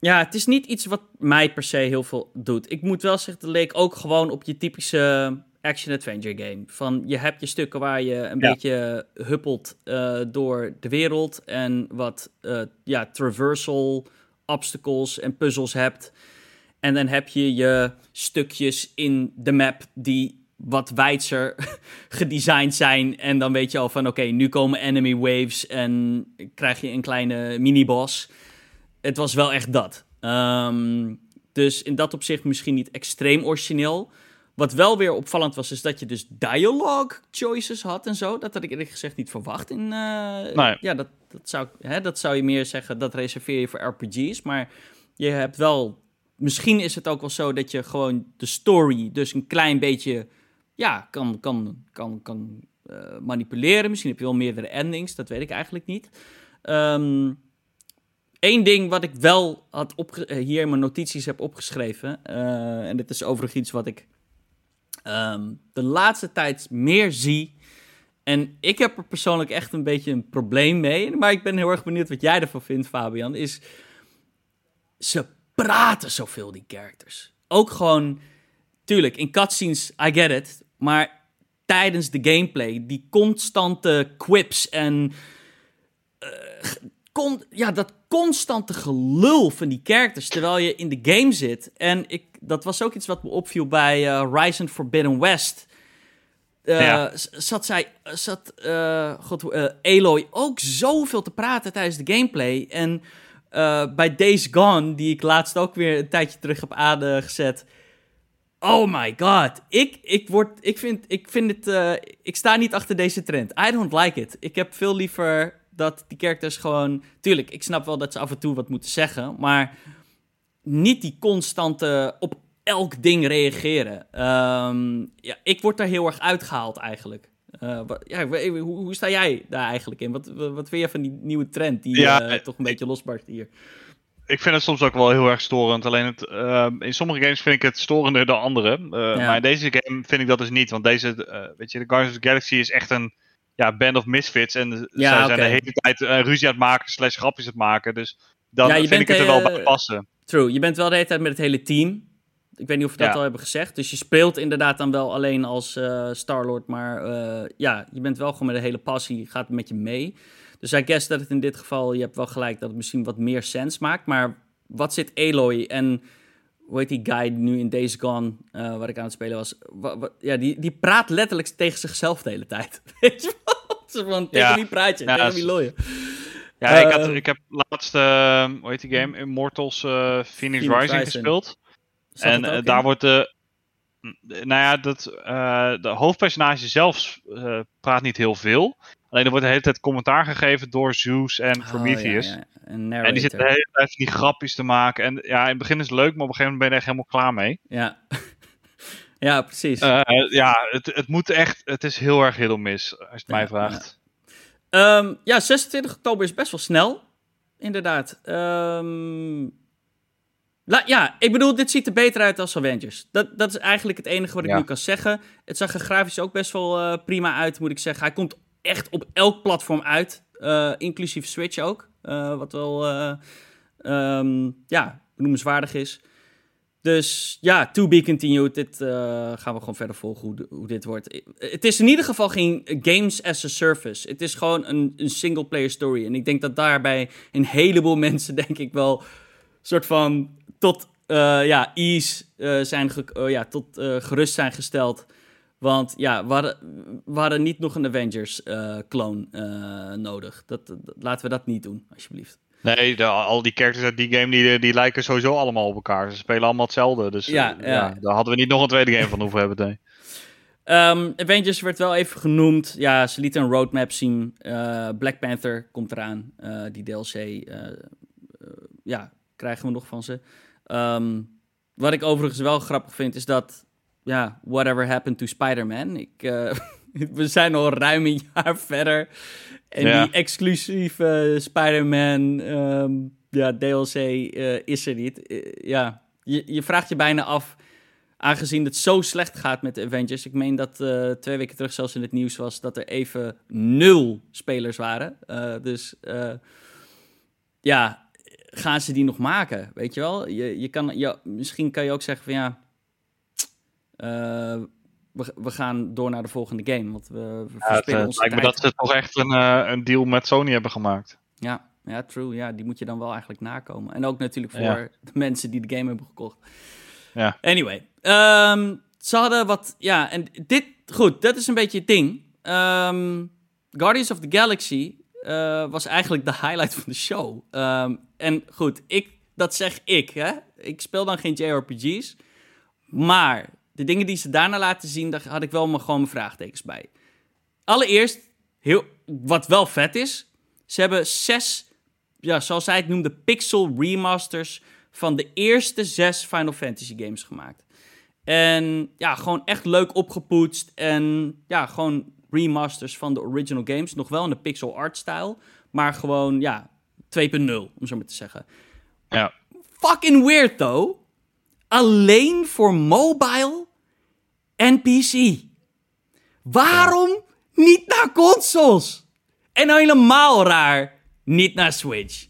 ja, het is niet iets wat mij per se heel veel doet. Ik moet wel zeggen, het leek ook gewoon op je typische action-adventure game. Van je hebt je stukken waar je een beetje huppelt uh, door de wereld en wat uh, ja, traversal obstacles en puzzels hebt. En dan heb je je stukjes in de map die wat wijdser gedesigned zijn. En dan weet je al van oké, nu komen enemy waves en krijg je een kleine mini-boss. Het was wel echt dat. Um, dus in dat opzicht misschien niet extreem origineel. Wat wel weer opvallend was, is dat je dus dialogue choices had en zo. Dat had ik eerlijk gezegd niet verwacht. In, uh, Ja, dat, dat, zou, hè, dat zou je meer zeggen, dat reserveer je voor RPG's. Maar je hebt wel... Misschien is het ook wel zo dat je gewoon de story dus een klein beetje... Ja, kan, kan, kan, kan uh, manipuleren. Misschien heb je wel meerdere endings, dat weet ik eigenlijk niet. Um, Eén ding wat ik wel had opge hier in mijn notities heb opgeschreven. Uh, en dit is overigens iets wat ik um, de laatste tijd meer zie. En ik heb er persoonlijk echt een beetje een probleem mee. Maar ik ben heel erg benieuwd wat jij ervan vindt, Fabian. Is ze praten zoveel, die characters. Ook gewoon, tuurlijk, in cutscenes, I get it. Maar tijdens de gameplay, die constante quips en. Uh, kon, ja, dat constante gelul van die characters terwijl je in de game zit. En ik, dat was ook iets wat me opviel bij uh, Horizon Forbidden West. Uh, Zat zij, zat uh, God, Aloy ook zoveel te praten tijdens de gameplay. En bij Days Gone, die ik laatst ook weer een tijdje terug heb aangezet. Oh my god. Ik, ik, word, ik, vind, ik vind het. ik sta niet achter deze trend. I don't like it. Ik heb veel liever dat die characters gewoon. Tuurlijk, ik snap wel dat ze af en toe wat moeten zeggen, maar niet die constante op elk ding reageren. Um, ja, ik word daar heel erg uitgehaald eigenlijk. Uh, ja, hoe, hoe, sta jij daar eigenlijk in? Wat, wat vind je van die nieuwe trend die ja, uh, toch een beetje losbarst hier? Ik vind het soms ook wel heel erg storend. Alleen het, uh, in sommige games vind ik het storender dan andere. Ja. Maar in deze game vind ik dat dus niet. Want deze, weet je, de Guardians of the Galaxy is echt een ja, band of misfits. En Ja, zij zijn de hele tijd eh, ruzie aan het maken, slash grapjes aan het maken. Dus dan Ja, vind ik het er wel eh, bij passen. True, je bent wel de hele tijd met het hele team. Ik weet niet of we dat Ja. al hebben gezegd. Dus je speelt inderdaad dan wel alleen als eh Star-Lord. Maar ja, je bent wel gewoon met een hele passie. Gaat met je mee. Dus I guess dat het in dit geval... Je hebt wel gelijk dat het misschien wat meer sens maakt. Maar wat zit Aloy en... Hoe heet die guy die nu in Days Gone, eh, waar ik aan het spelen was? Wa- wa- ja, die, die praat letterlijk tegen zichzelf de hele tijd. Weet je van, tegen Ja. wie praat je? Ja, tegen s- wie looi je? Ja, ik, had, eh, ik heb laatst, eh, hoe heet die game? Immortals Phoenix, Phoenix Rising Rising. gespeeld. Zat En in? daar wordt de. Nou ja, dat, de hoofdpersonage zelf praat niet heel veel. Alleen er wordt de hele tijd commentaar gegeven door Zeus en Oh, Prometheus. ja, ja. Een En die zitten de hele tijd van die grapjes te maken. En ja, in het begin is het leuk, maar op een gegeven moment ben je er echt helemaal klaar mee. Ja. ja, precies. Eh, ja, het, het moet echt. Het is heel erg heel mis, als je het mij vraagt. Ehm, ja, 26 oktober is best wel snel. Inderdaad. Ehm, la- ja, ik bedoel, dit ziet er beter uit als Avengers. Dat, dat is eigenlijk het enige wat ik Ja. nu kan zeggen. Het zag er grafisch ook best wel eh, prima uit, moet ik zeggen. Hij komt echt op elk platform uit. eh, inclusief Switch ook. eh, wat wel, eh, ehm, ja, benoemenswaardig is. Dus ja, to be continued. Dit gaan we gewoon verder volgen hoe, dit wordt. Het is in ieder geval geen games as a service. Het is gewoon een, een single player story. En ik denk dat daarbij een heleboel mensen, denk ik wel, soort van tot ja, ease zijn, ja, tot gerust zijn gesteld. Want ja, we hadden, we hadden niet nog een Avengers-clone nodig. Dat, dat- laten we dat niet doen, alsjeblieft. Nee, de- al die characters uit die game die, die lijken sowieso allemaal op elkaar. Ze spelen allemaal hetzelfde. Dus eh, Ja, ja. daar hadden we niet nog een tweede game van hoeven hebben. Nee. Ehm, Avengers werd wel even genoemd. Ja, ze lieten een roadmap zien. Eh, Black Panther komt eraan. Eh, die DLC, eh, eh, ja, krijgen we nog van ze. Ehm, wat ik overigens wel grappig vind, is dat... Ja, whatever happened to Spider-Man? Ik, eh, we zijn al ruim een jaar verder. En Ja. die exclusieve Spider-Man ehm, ja, DLC eh, is er niet. Eh, ja, je, je vraagt je bijna af aangezien het zo slecht gaat met de Avengers. Ik meen dat twee weken terug zelfs in het nieuws was dat er even nul spelers waren. Dus ja, gaan ze die nog maken? Weet je wel? Je, je kan, ja, misschien kan je ook zeggen van ja. Eh, we, we gaan door naar de volgende game. Want we, we Ja, het eh, onze lijkt me tijd. dat ze toch echt een, eh, een deal met Sony hebben gemaakt. Ja, ja, true. Ja, die moet je dan wel eigenlijk nakomen. En ook natuurlijk voor Ja. de mensen die de game hebben gekocht. Ja. Anyway, ehm, ze hadden wat... Ja, en dit... Goed, dat is een beetje het ding. Ehm, Guardians of the Galaxy was eigenlijk de highlight van de show. Ehm, en goed, ik, dat zeg ik, hè. Ik speel dan geen JRPG's. Maar de dingen die ze daarna laten zien, daar had ik wel maar gewoon mijn vraagtekens bij. Allereerst, heel, wat wel vet is, ze hebben zes, ja, zoals zij het noemde, pixel remasters van de eerste zes Final Fantasy games gemaakt. En ja, gewoon echt leuk opgepoetst en ja, gewoon remasters van de original games. Nog wel in de pixel art style, maar gewoon ja, 2.0, om zo maar te zeggen. Ja. Fucking weird though. Alleen voor mobile en PC. Waarom niet naar consoles? En nou helemaal raar, niet naar Switch.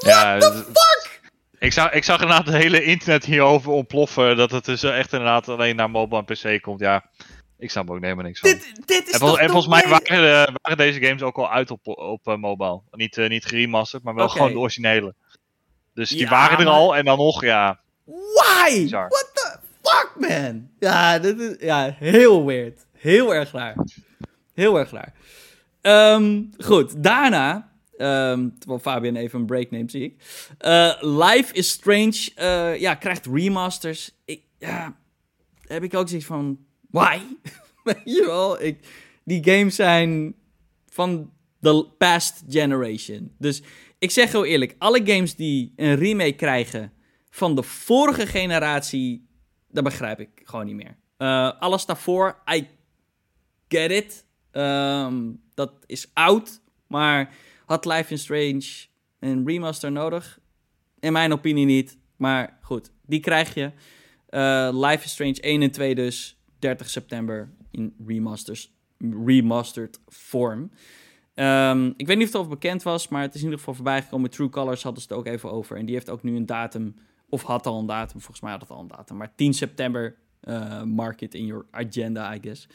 ja, the fuck? Ik zag, ik zag inderdaad het hele internet hierover ontploffen. Dat het dus echt inderdaad alleen naar mobile en PC komt. Ja, ik snap ook helemaal niks van. Dit, dit is En, vol- en volgens mij waren, eh, waren deze games ook al uit op, op eh, mobile. Niet, eh, niet geremasterd, maar wel gewoon de originele. Dus die Ja, waren er maar- al en dan nog, ja. Why? Bizar. What the fuck, man? Ja, dit is ja, heel weird. Heel erg raar. Heel erg raar. Ehm, goed, daarna, ehm, terwijl Fabian even een break neemt, zie ik. Eh, Life is Strange, eh, ja, krijgt remasters. Ik, ja, heb ik ook zoiets van, why? Weet je wel, ik, die games zijn van de past generation. Dus ik zeg heel eerlijk, alle games die een remake krijgen van de vorige generatie, dat begrijp ik gewoon niet meer. Eh, alles daarvoor, I get it. Ehm, dat is oud, maar had Life is Strange een remaster nodig? In mijn opinie niet, maar goed, die krijg je. Eh, Life is Strange 1 en 2 dus, 30 september in remasters remastered vorm. Ehm, ik weet niet of het al bekend was, maar het is in ieder geval voorbij gekomen. True Colors hadden ze het ook even over. En die heeft ook nu een datum, of had al een datum, volgens mij had het al een datum. Maar 10 september, uh, mark it in your agenda, I guess.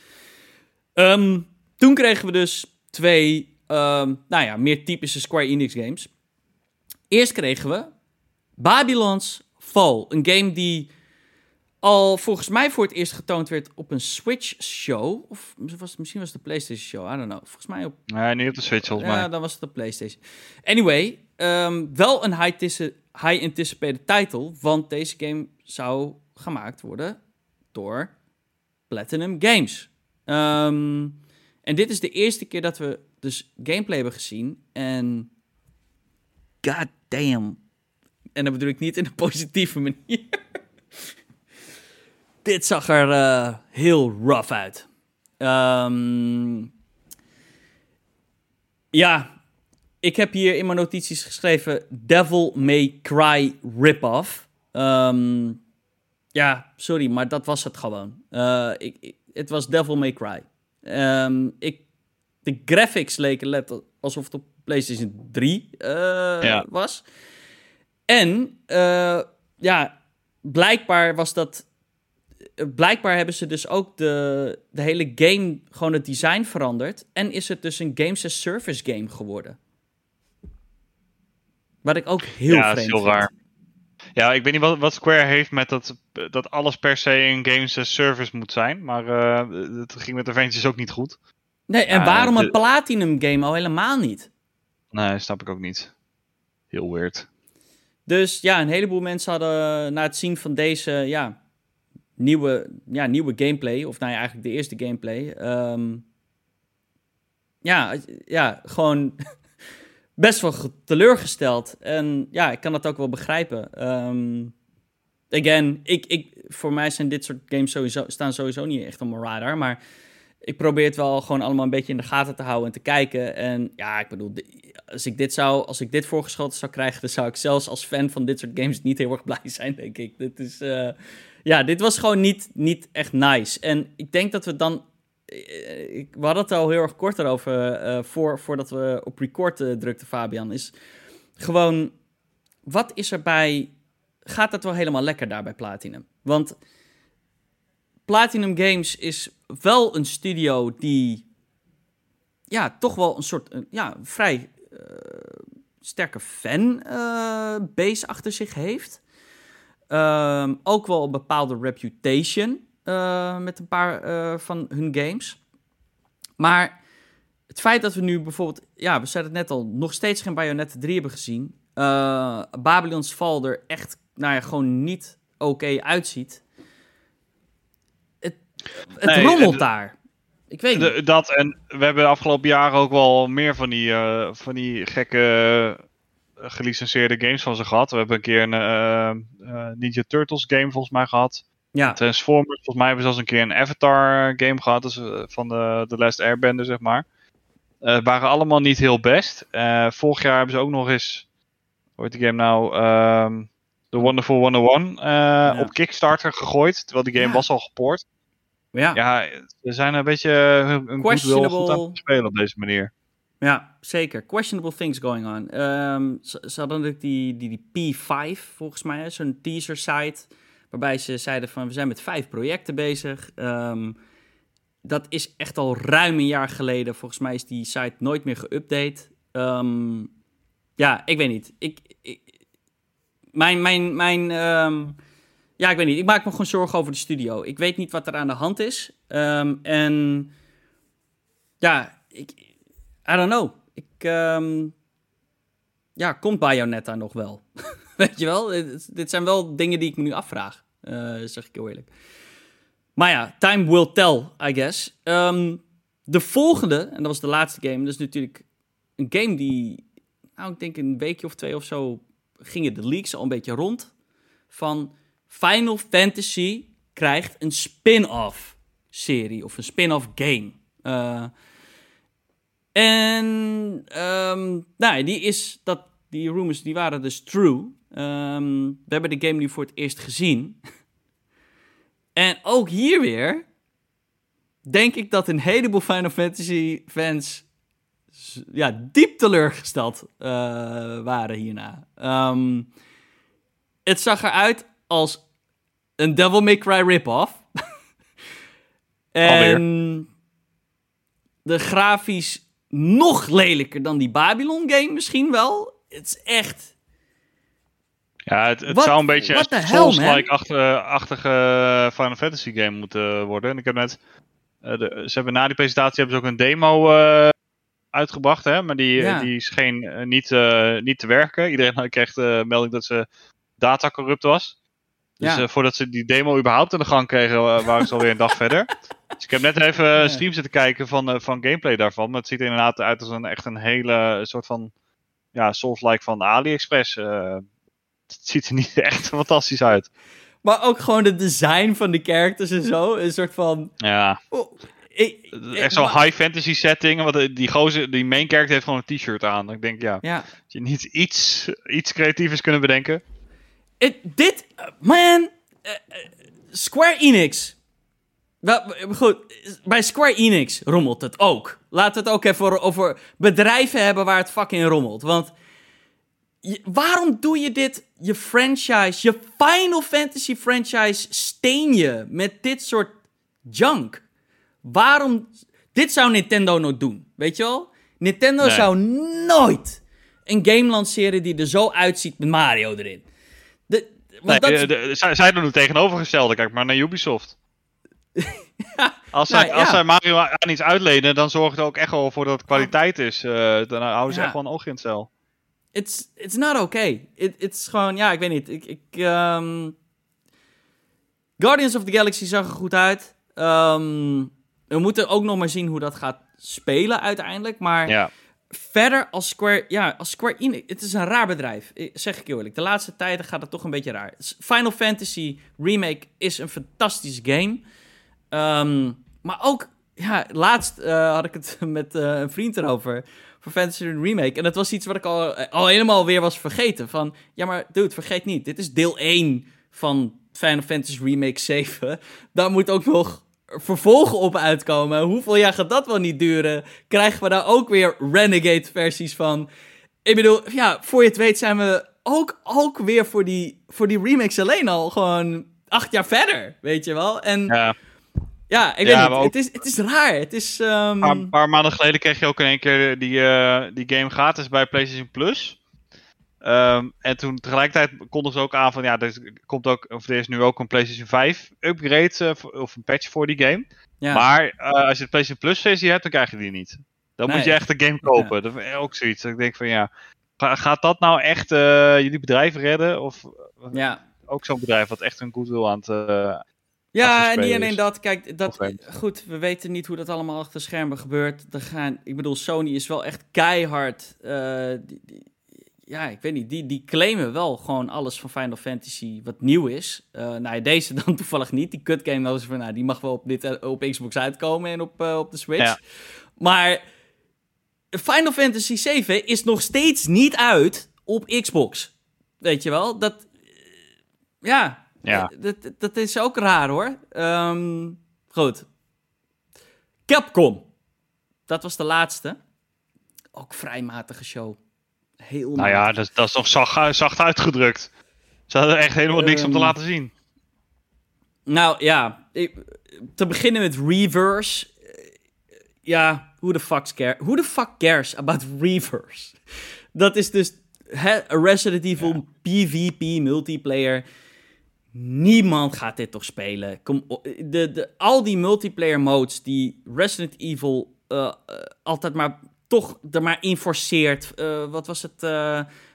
Ehm, toen kregen we dus twee, um, nou ja, meer typische Square Enix games. Eerst kregen we Babylon's Fall, een game die al volgens mij voor het eerst getoond werd op een Switch-show. Of was, misschien was het de PlayStation-show, I don't know. Volgens mij op... Nee, niet op de Switch, volgens mij. Ja, dan was het de PlayStation. Anyway, um, wel een high-anticipated title, want deze game zou gemaakt worden door Platinum Games. Um, en dit is de eerste keer dat we dus gameplay hebben gezien. En god damn. En dat bedoel ik niet in een positieve manier. Dit zag er uh, heel rough uit. Um, ja, ik heb hier in mijn notities geschreven Devil May Cry rip-off. Um, ja, sorry, maar dat was het gewoon. Uh, ik, het was Devil May Cry. Um, ik, de graphics leken let alsof het op PlayStation 3 uh, ja. was. En uh, ja, blijkbaar was dat blijkbaar hebben ze dus ook de, de hele game, gewoon het design veranderd. En is het dus een Games as Service game geworden. Wat ik ook heel ja, vreemd heel raar. Ja, ik weet niet wat, wat Square heeft met dat, dat alles per se een Games as Service moet zijn. Maar uh, het ging met Avengers ook niet goed. Nee, en waarom een Platinum game al helemaal niet? Nee, snap ik ook niet. Heel weird. Dus ja, een heleboel mensen hadden na het zien van deze, ja, nieuwe, ja, nieuwe gameplay, of nou ja, eigenlijk de eerste gameplay. Ehm, ja, ja, gewoon best wel teleurgesteld. En ja, ik kan dat ook wel begrijpen. Um, again, ik, ik, voor mij zijn dit soort games sowieso, staan sowieso niet echt op mijn radar. Maar ik probeer het wel gewoon allemaal een beetje in de gaten te houden en te kijken. En ja, ik bedoel, als ik dit, zou, als ik dit voorgeschoten zou krijgen, dan zou ik zelfs als fan van dit soort games niet heel erg blij zijn, denk ik. Dit is, uh, ja, dit was gewoon niet, niet echt nice. En ik denk dat we dan. Eh, ik, we hadden het al heel erg kort erover uh, voor, voordat we op record uh, drukten, Fabian. Is gewoon, wat is er bij. Gaat dat wel helemaal lekker daar bij Platinum? Want Platinum Games is wel een studio die. Ja, toch wel een soort. ja, vrij sterke fanbase achter zich heeft. Um, ook wel een bepaalde reputation uh, met een paar uh, van hun games. Maar het feit dat we nu bijvoorbeeld, ja, we zeiden het net al, nog steeds geen Bayonetta 3 hebben gezien. Uh, Babylon's Fall er echt, nou ja, gewoon niet oké uitziet. Het, het nee, rommelt daar. Ik weet niet. dat en we hebben de afgelopen jaren ook wel meer van die, van die gekke gelicenseerde games van ze gehad. We hebben een keer een Ninja Turtles game volgens mij gehad. Ja. Transformers, volgens mij hebben ze zelfs een keer een Avatar game gehad. Dus van de, The Last Airbender, zeg maar. Uh, waren allemaal niet heel best. vorig jaar hebben ze ook nog eens, hoe heet die game nou? Um, The Wonderful 101 ja. op Kickstarter gegooid. Terwijl die game was al gepoord. Ja. ja, ze zijn een beetje een goodwill aan het spelen op deze manier. Ja, zeker. Questionable things going on. Um, ze, ze, hadden natuurlijk die, die, die P5, volgens mij, zo'n teaser site. Waarbij ze zeiden van, we zijn met vijf projecten bezig. Um, dat is echt al ruim een jaar geleden. Volgens mij is die site nooit meer geüpdate. Um, ja, ik weet niet. Ik, ik mijn, mijn, mijn, ja, ik weet niet. Ik maak me gewoon zorgen over de studio. Ik weet niet wat er aan de hand is. en ja, ik, I don't know. Ik, um, ja, komt Bayonetta nog wel? Weet je wel? Dit, zijn wel dingen die ik me nu afvraag. Uh, zeg ik heel eerlijk. Maar ja, time will tell, I guess. Um, de volgende, en dat was de laatste game, dat is natuurlijk een game die, nou, ik denk een weekje of twee of zo, gingen de leaks al een beetje rond. Van Final Fantasy krijgt een spin-off serie of een spin-off game. Uh, en um, die is dat, die rumors die waren dus true. Um, we hebben de game nu voor het eerst gezien. en ook hier weer, denk ik dat een heleboel Final Fantasy fans ja, diep teleurgesteld uh, waren hierna. Um, het zag eruit als een Devil May Cry rip-off. en de grafisch nog lelijker dan die Babylon game misschien wel. Het is echt... Ja, het, het zou een beetje een Souls-like-achtige Final Fantasy game moeten worden. En ik heb net... Uh, de, ze hebben na die presentatie hebben ze ook een demo uh, uitgebracht, hè? maar die, ja. die scheen niet, niet te werken. Iedereen kreeg de melding dat ze data corrupt was. Dus ja. voordat ze die demo überhaupt in de gang kregen, waren ze alweer een dag verder. Dus ik heb net even een stream zitten kijken van, van gameplay daarvan. Maar het ziet er inderdaad uit als een echt een hele soort van ja, Souls-like van AliExpress het ziet er niet echt fantastisch uit. Maar ook gewoon het design van de characters en zo. Een soort van. Ja. Oh, echt zo'n high fantasy setting. Want die gozer, die main character heeft gewoon een t-shirt aan. Ik denk, ja. ja. je niet iets, iets creatiefs kunnen bedenken. It, dit, man. Uh, Square Enix. Wel, goed, bij Square Enix rommelt het ook. Laten we het ook even over bedrijven hebben waar het fucking rommelt. Want waarom doe je dit, je franchise, je Final Fantasy franchise, steen je met dit soort junk? Waarom? Dit zou Nintendo nooit doen, weet je wel? Nintendo zou nooit een game lanceren die er zo uitziet met Mario erin. De, nee, dat... de, de, zij, doen het tegenovergestelde, kijk maar naar Ubisoft. als, zij, nou, als zij Mario aan iets uitlenen, dan zorgt het ook echt wel voor dat het kwaliteit is. Uh, dan houden ze echt wel een oog in het cel it's, it's not okay. It, it's gewoon, ja, ik weet niet. Ik, ik, um... Guardians of the Galaxy zag er goed uit. Um, we moeten ook nog maar zien hoe dat gaat spelen uiteindelijk. Maar ja. verder als Square, ja, als Square Enix, het is een raar bedrijf. Zeg ik eerlijk. De laatste tijden gaat het toch een beetje raar. Final Fantasy Remake is een fantastische game. Um, maar ook, ja, laatst uh, had ik het met uh, een vriend erover voor Fantasy Remake. En dat was iets wat ik al, al helemaal weer was vergeten. Van, ja maar dude, vergeet niet. Dit is deel 1 van Final Fantasy Remake 7. Daar moet ook nog vervolgen op uitkomen. Hoeveel jaar gaat dat wel niet duren? Krijgen we daar ook weer Renegade versies van? Ik bedoel, ja, voor je het weet zijn we ook, ook weer voor die, voor die remakes alleen al gewoon acht jaar verder, weet je wel? En ja. Ja, ik weet niet. Het, is, het is raar. Het is... Um... Een paar, maanden geleden kreeg je ook in één keer die, uh, die game gratis bij PlayStation Plus. Um, en toen tegelijkertijd konden ze ook aan van ja, er komt ook, of er is nu ook een PlayStation 5 upgrade uh, of een patch voor die game. Ja. Maar uh, als je de PlayStation Plus versie hebt, dan krijg je die niet. Dan moet je echt de game kopen. Ja. Dat is ook zoiets. Ik denk van ja, gaat dat nou echt jullie bedrijf redden? Of ja. ook zo'n bedrijf wat echt een goodwill aan het ja, en niet alleen dat. Kijk, dat, goed, we weten niet hoe dat allemaal achter schermen gebeurt. Er gaan, ik bedoel, Sony is wel echt keihard. Uh, die, die, ja, ik weet niet. Die, die claimen wel gewoon alles van Final Fantasy wat nieuw is. Uh, nou, deze dan toevallig niet. Die cut game, dat is van, nou, die mag wel op, dit, eh, op Xbox uitkomen en op, uh, op de Switch. Ja. Maar Final Fantasy 7 is nog steeds niet uit op Xbox. Weet je wel? Dat. Ja, ja. Eh, dat, dat is ook raar hoor. Um, goed. Capcom. Dat was de laatste. Ook vrij matige show. Heel Nou ja, dat, dat is nog zacht, zacht uitgedrukt. Ze hadden echt helemaal niks um, om te ehm, laten zien. Nou ja, ik, te beginnen met Reverse. Ja, who the, fuck care, who the fuck cares about Reverse? Dat is dus he, Resident Evil PvP multiplayer Niemand gaat dit toch spelen. Kom, de, de, al die multiplayer modes die Resident Evil uh, altijd maar toch er maar in forceert. Uh, wat was het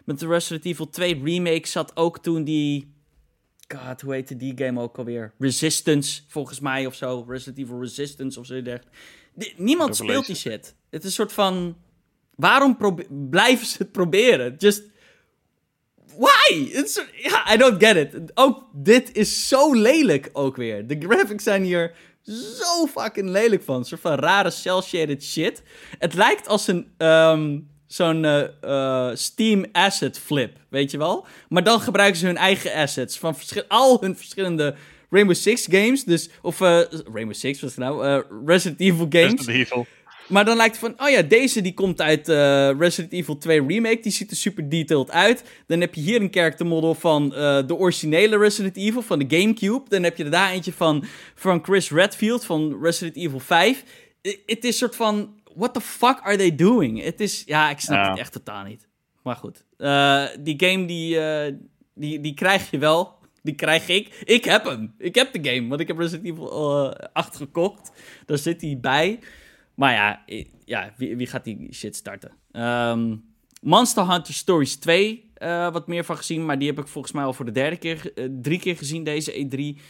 met de Resident Evil 2 remake zat ook toen die... God, hoe heette die game ook alweer? Resistance, volgens mij of zo. Resident Evil Resistance of zo. Niemand speelt die shit. Het is een soort van... Waarom blijven ze het proberen? Just why? Ja, I don't get it. Ook dit is zo lelijk ook weer. De graphics zijn hier zo fucking lelijk van. Een soort van rare cel-shaded shit. Het lijkt als een... Um, zo'n uh, uh, Steam asset flip, weet je wel? Maar dan gebruiken ze hun eigen assets van al hun verschillende Rainbow Six games. Dus, of uh, Rainbow Six was het nou? Resident Evil games. Resident Evil. Maar dan lijkt het van, oh ja, deze die komt uit uh, Resident Evil 2 Remake. Die ziet er super detailed uit. Dan heb je hier een character model van de originele Resident Evil van de Gamecube. Dan heb je er daar eentje van, van Chris Redfield van Resident Evil 5. Het is soort van, what the fuck are they doing? Het is, ja, ik snap het echt totaal niet. Maar goed, die game die, die, die krijg je wel. Die krijg ik. Ik heb hem. Ik heb de game. Want ik heb Resident Evil uh, 8 gekocht. Daar zit hij bij. Maar ja, ja wie, wie gaat die shit starten? Um, Monster Hunter Stories 2. Uh, eh, wat meer van gezien. Maar die heb ik volgens mij al voor de derde keer. Uh, drie keer gezien deze E3.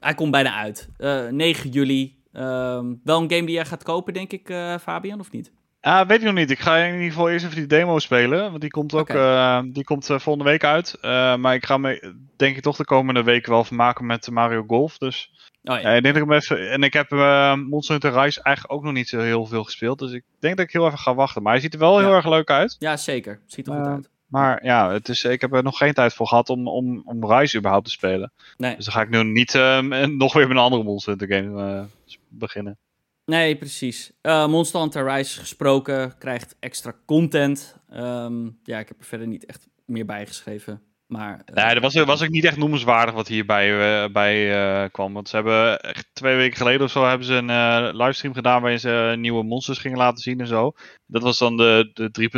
Hij komt bijna uit. 9 eh, juli. Um, wel een game die jij gaat kopen, denk ik, Fabian, of niet? Ah, weet ik nog niet. Ik ga in ieder geval eerst even die demo spelen. Want die komt ook okay. die komt, volgende week uit. Maar ik ga me denk ik toch de komende weken wel vermaken met Mario Golf. Dus oh, ja. ik denk dat ik hem even. En ik heb Monster Hunter Rise eigenlijk ook nog niet zo heel veel gespeeld. Dus ik denk dat ik heel even ga wachten. Maar hij ziet er wel heel erg leuk uit. Ja, zeker. Ziet er goed uit. Maar ja, het is, ik heb er nog geen tijd voor gehad om, om, om Rise überhaupt te spelen. Nee. Dus dan ga ik nu niet nog weer met een andere Monster Hunter game beginnen. Nee, precies. Uh, Monster Hunter Rise gesproken, krijgt extra content. Um, ja, ik heb er verder niet echt meer bij geschreven. Maar, nee, dat was, was ook niet echt noemenswaardig wat hierbij uh, bij, kwam. Want ze hebben echt twee weken geleden of zo hebben ze een livestream gedaan waarin ze nieuwe monsters gingen laten zien en zo. Dat was dan de, de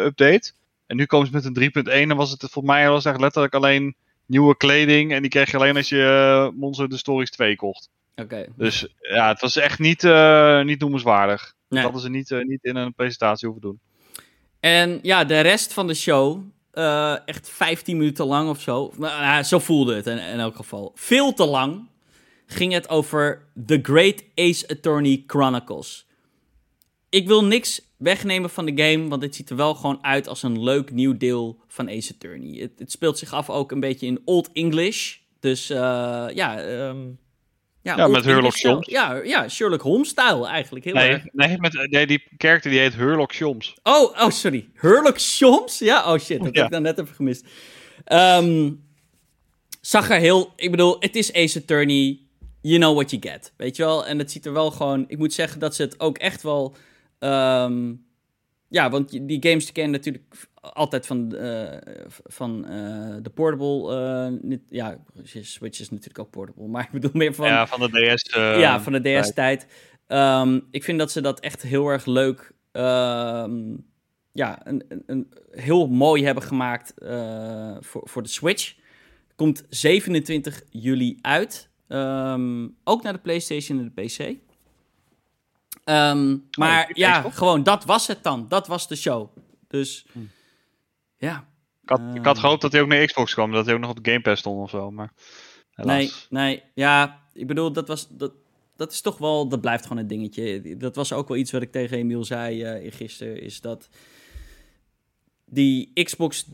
3.0 update. En nu komen ze met een 3.1 en was het voor mij was echt letterlijk alleen nieuwe kleding. En die kreeg je alleen als je Monster the Stories 2 kocht. Oké. Dus ja, het was echt niet, niet noemenswaardig. Dat hadden ze niet, niet in een presentatie hoeven doen. En ja, de rest van de show, uh, echt 15 minuten lang of zo. Zo voelde het in, elk geval. Veel te lang ging het over The Great Ace Attorney Chronicles. Ik wil niks wegnemen van de game, want het ziet er wel gewoon uit als een leuk nieuw deel van Ace Attorney. Het, het speelt zich af ook een beetje in Old English. Dus ja, um, ja, ja met Sherlock Holmes. Ja, ja, Sherlock Holmes-stijl eigenlijk. Heel nee, erg. Nee, met, nee, die character die heet Sherlock Holmes. Oh, oh, sorry. Sherlock Holmes? Ja, oh shit, dat heb ik dan net even gemist. Um, zag er heel... Ik bedoel, het is Ace Attorney. You know what you get. Weet je wel? En het ziet er wel gewoon... Ik moet zeggen dat ze het ook echt wel... Um, ja, want die games kennen natuurlijk altijd van, uh, van uh, de portable. Uh, niet, ja, Switch is natuurlijk ook portable, maar ik bedoel meer van. Ja, van de DS. ja, van de DS-tijd. Um, ik vind dat ze dat echt heel erg leuk. Um, ja, een, een, een, heel mooi hebben gemaakt voor, voor de Switch. Komt 27 juli uit. Um, ook naar de PlayStation en de PC. Um, maar oh, ja, gewoon dat was het dan. Dat was de show. Dus hm. ja. Ik had, ik had, gehoopt dat hij ook naar Xbox kwam. Dat hij ook nog op de Game Pass stond of zo. Maar helaas. Nee, nee. Ja, ik bedoel, dat was... Dat, dat is toch wel... Dat blijft gewoon een dingetje. Dat was ook wel iets wat ik tegen Emiel zei uh, gisteren. Is dat die Xbox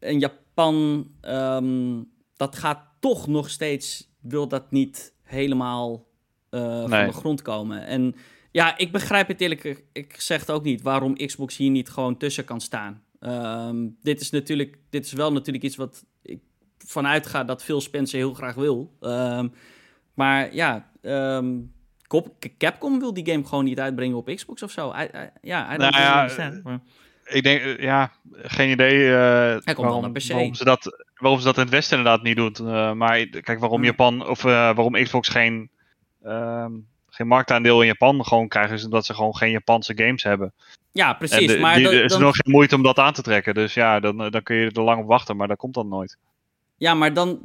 in Japan... Um, dat gaat toch nog steeds... Wil dat niet helemaal uh, van de grond komen. En ja, ik begrijp het eerlijk ik zeg het ook niet waarom Xbox hier niet gewoon tussen kan staan. Um, dit is natuurlijk, dit is wel natuurlijk iets wat ik vanuit ga dat Phil Spencer heel graag wil. Um, maar ja, um, Capcom wil die game gewoon niet uitbrengen op Xbox of zo. I, I, ja, I don't nou ja, understand. Ik denk, eh, ja, geen idee uh, waarom, waarom, ze dat, waarom ze dat in het Westen inderdaad niet doet. Uh, maar kijk, waarom Japan of uh, waarom Xbox geen geen marktaandeel in Japan gewoon krijgen, is omdat ze gewoon geen Japanse games hebben. Ja, precies. maar er is nog geen moeite om dat aan te trekken. Dus ja, dan, dan kun je er lang op wachten, maar dat komt dan nooit. Ja, maar dan,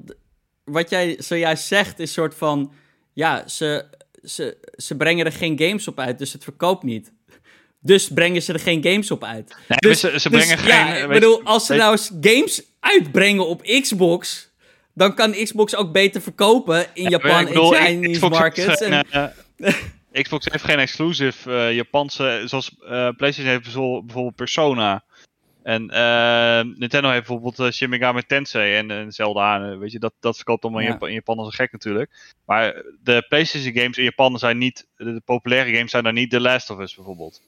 wat jij zojuist zegt, is soort van, ja, ze, ze, ze brengen er geen games op uit, dus het verkoopt niet. Dus brengen ze er geen games op uit. Nee, dus, ze, ze brengen dus, geen... Ja, ik bedoel, als ze nou eens games uitbrengen op Xbox, dan kan Xbox ook beter verkopen in Japan en Chinese markets. En, uh, Xbox heeft geen exclusive uh, Japanse, zoals uh, PlayStation heeft bijvoorbeeld Persona. En uh, Nintendo heeft bijvoorbeeld Shin Megami Tensei en, en Zelda. weet je, dat, dat verkoopt allemaal in, Japan, in Japan als een gek natuurlijk. Maar de PlayStation games in Japan zijn niet, de, populaire games zijn daar niet The Last of Us bijvoorbeeld.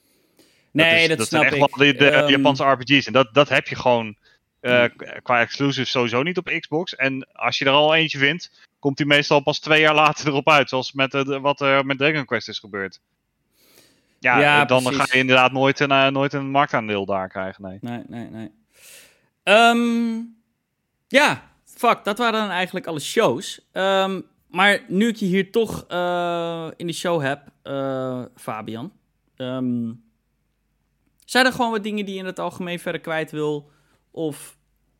Nee, dat, is, dat, dat zijn echt wel de, de ehm, Japanse RPG's. En dat, dat heb je gewoon Uh, qua exclusive sowieso niet op Xbox. En als je er al eentje vindt, komt die meestal pas twee jaar later erop uit. Zoals met, wat er met Dragon Quest is gebeurd. Ja, dan ga je inderdaad nooit een, nooit een marktaandeel daar krijgen. Nee, nee, nee. nee. Ehm, ja, fuck, dat waren dan eigenlijk alle shows. Um, maar nu ik je hier toch uh, in de show heb, uh, Fabian. Um, zijn er gewoon wat dingen die je in het algemeen verder kwijt wil? Of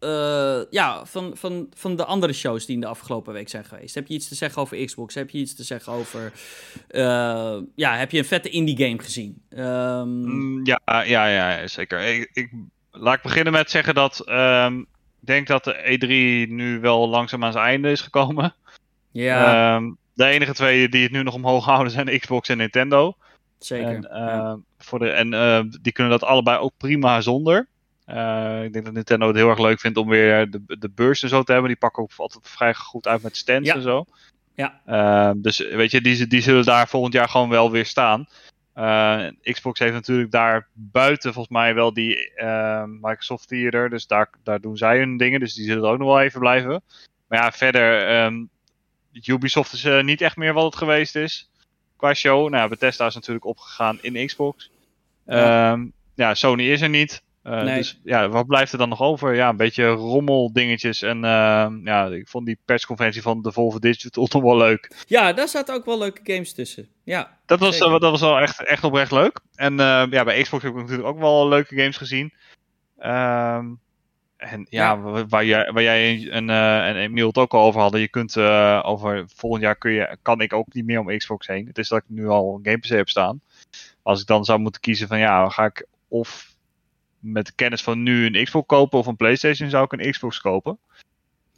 uh, ja, van, van, van de andere shows die in de afgelopen week zijn geweest. Heb je iets te zeggen over Xbox? Heb je iets te zeggen over. ja, heb je een vette indie game gezien? Um... ja, ja, ja, zeker. Ik, ik, laat ik beginnen met zeggen dat. Um, ik denk dat de E3 nu wel langzaam aan zijn einde is gekomen. Ja. Um, de enige twee die het nu nog omhoog houden zijn Xbox en Nintendo. Zeker. En, uh, voor de, en uh, die kunnen dat allebei ook prima zonder. Uh, ik denk dat Nintendo het heel erg leuk vindt om weer de, de beurs en zo te hebben. Die pakken ook altijd vrij goed uit met stands ja. en zo. Ja. Ehm, dus weet je, die, die zullen daar volgend jaar gewoon wel weer staan. Uh, Xbox heeft natuurlijk daar buiten volgens mij wel die Microsoft Theater. Dus daar, daar doen zij hun dingen. Dus die zullen ook nog wel even blijven. Maar ja, verder, um, Ubisoft is niet echt meer wat het geweest is qua show. Nou, Bethesda is natuurlijk opgegaan in Xbox. Ja, um, ja Sony is er niet. Uh, nee. Dus ja, wat blijft er dan nog over? Ja, een beetje rommeldingetjes. En uh, ja, ik vond die persconferentie van de Volvo Digital toch wel leuk. Ja, daar zaten ook wel leuke games tussen. Ja, dat was, uh, dat was wel echt, echt oprecht leuk. En ja, bij Xbox heb ik natuurlijk ook wel leuke games gezien. Um, en ja, ja, Waar, jij, waar jij en, uh, en Emiel het ook al over hadden, je kunt over volgend jaar kun je, kan ik ook niet meer om Xbox heen. Het is dat ik nu al een Game PC heb staan. Als ik dan zou moeten kiezen van ja, ga ik of met de kennis van nu een Xbox kopen of een PlayStation, zou ik een Xbox kopen.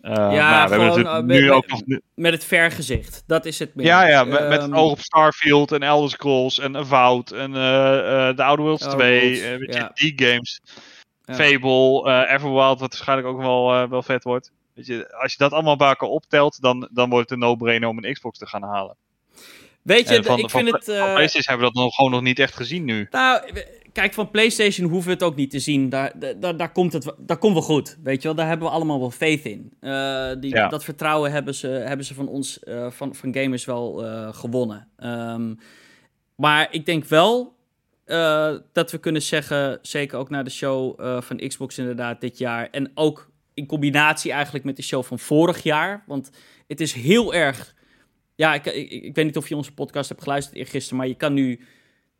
Uh, ja, we gewoon, hebben nu met, ook nog... met het vergezicht. Dat is het meer. Ja, ja met, um, met het oog op Starfield en Elder Scrolls en Avowed en uh, The Outer Worlds 2. weet ja. je, die games. Ja. Fable, uh, Everwild, wat waarschijnlijk ook wel, uh, wel vet wordt. Weet je, als je dat allemaal bij elkaar optelt, dan, dan wordt het een no-brainer om een Xbox te gaan halen. Weet je, van, ik van, vind het... Uh... PlayStation hebben we dat nog, gewoon nog niet echt gezien nu. Nou, kijk, van PlayStation hoeven we het ook niet te zien. Daar, daar, daar, komt, het, daar komt wel goed, weet je wel. Daar hebben we allemaal wel faith in. Uh, die, ja. Dat vertrouwen hebben ze, hebben ze van ons, uh, van, van gamers wel gewonnen. Um, maar ik denk wel dat we kunnen zeggen, zeker ook na de show van Xbox inderdaad dit jaar. En ook in combinatie eigenlijk met de show van vorig jaar. Want het is heel erg... Ja, ik, ik, ik weet niet of je onze podcast hebt geluisterd gisteren, maar je kan nu...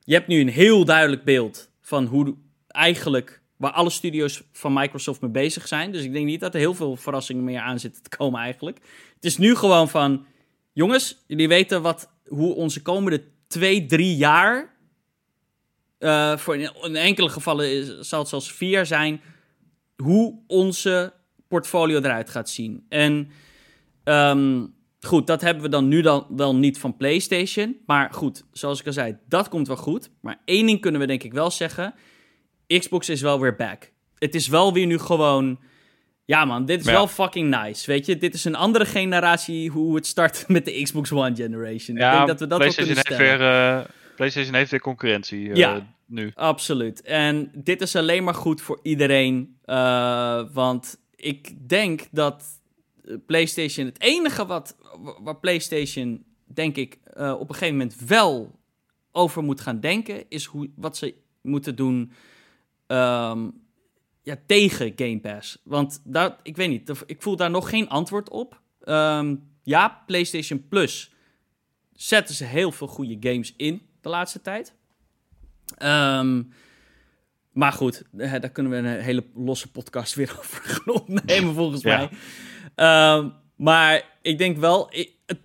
Je hebt nu een heel duidelijk beeld van hoe eigenlijk... Waar alle studio's van Microsoft mee bezig zijn. Dus ik denk niet dat er heel veel verrassingen meer aan zitten te komen eigenlijk. Het is nu gewoon van... Jongens, jullie weten wat, hoe onze komende twee, drie jaar uh, voor in, enkele gevallen zal het zelfs vier zijn, hoe onze portfolio eruit gaat zien. En um, goed, dat hebben we dan nu dan wel niet van PlayStation. Maar goed, zoals ik al zei, dat komt wel goed. Maar één ding kunnen we denk ik wel zeggen. Xbox is wel weer back. Het is wel weer nu gewoon... Ja man, dit is ja. wel fucking nice, weet je. Dit is een andere generatie hoe het start met de Xbox One generation. Ja, ik denk dat we dat PlayStation wel kunnen heeft weer, uh, PlayStation heeft weer concurrentie uh, ja, nu. absoluut. En dit is alleen maar goed voor iedereen. Uh, want ik denk dat PlayStation... Het enige wat, waar PlayStation, denk ik, op een gegeven moment wel over moet gaan denken... is hoe, wat ze moeten doen... Um, ja, tegen Game Pass. Want daar, ik weet niet, ik voel daar nog geen antwoord op. Um, ja, PlayStation Plus zetten ze heel veel goede games in de laatste tijd. Um, maar goed, daar kunnen we een hele losse podcast weer over gaan opnemen, volgens ja. mij. Um, maar ik denk wel.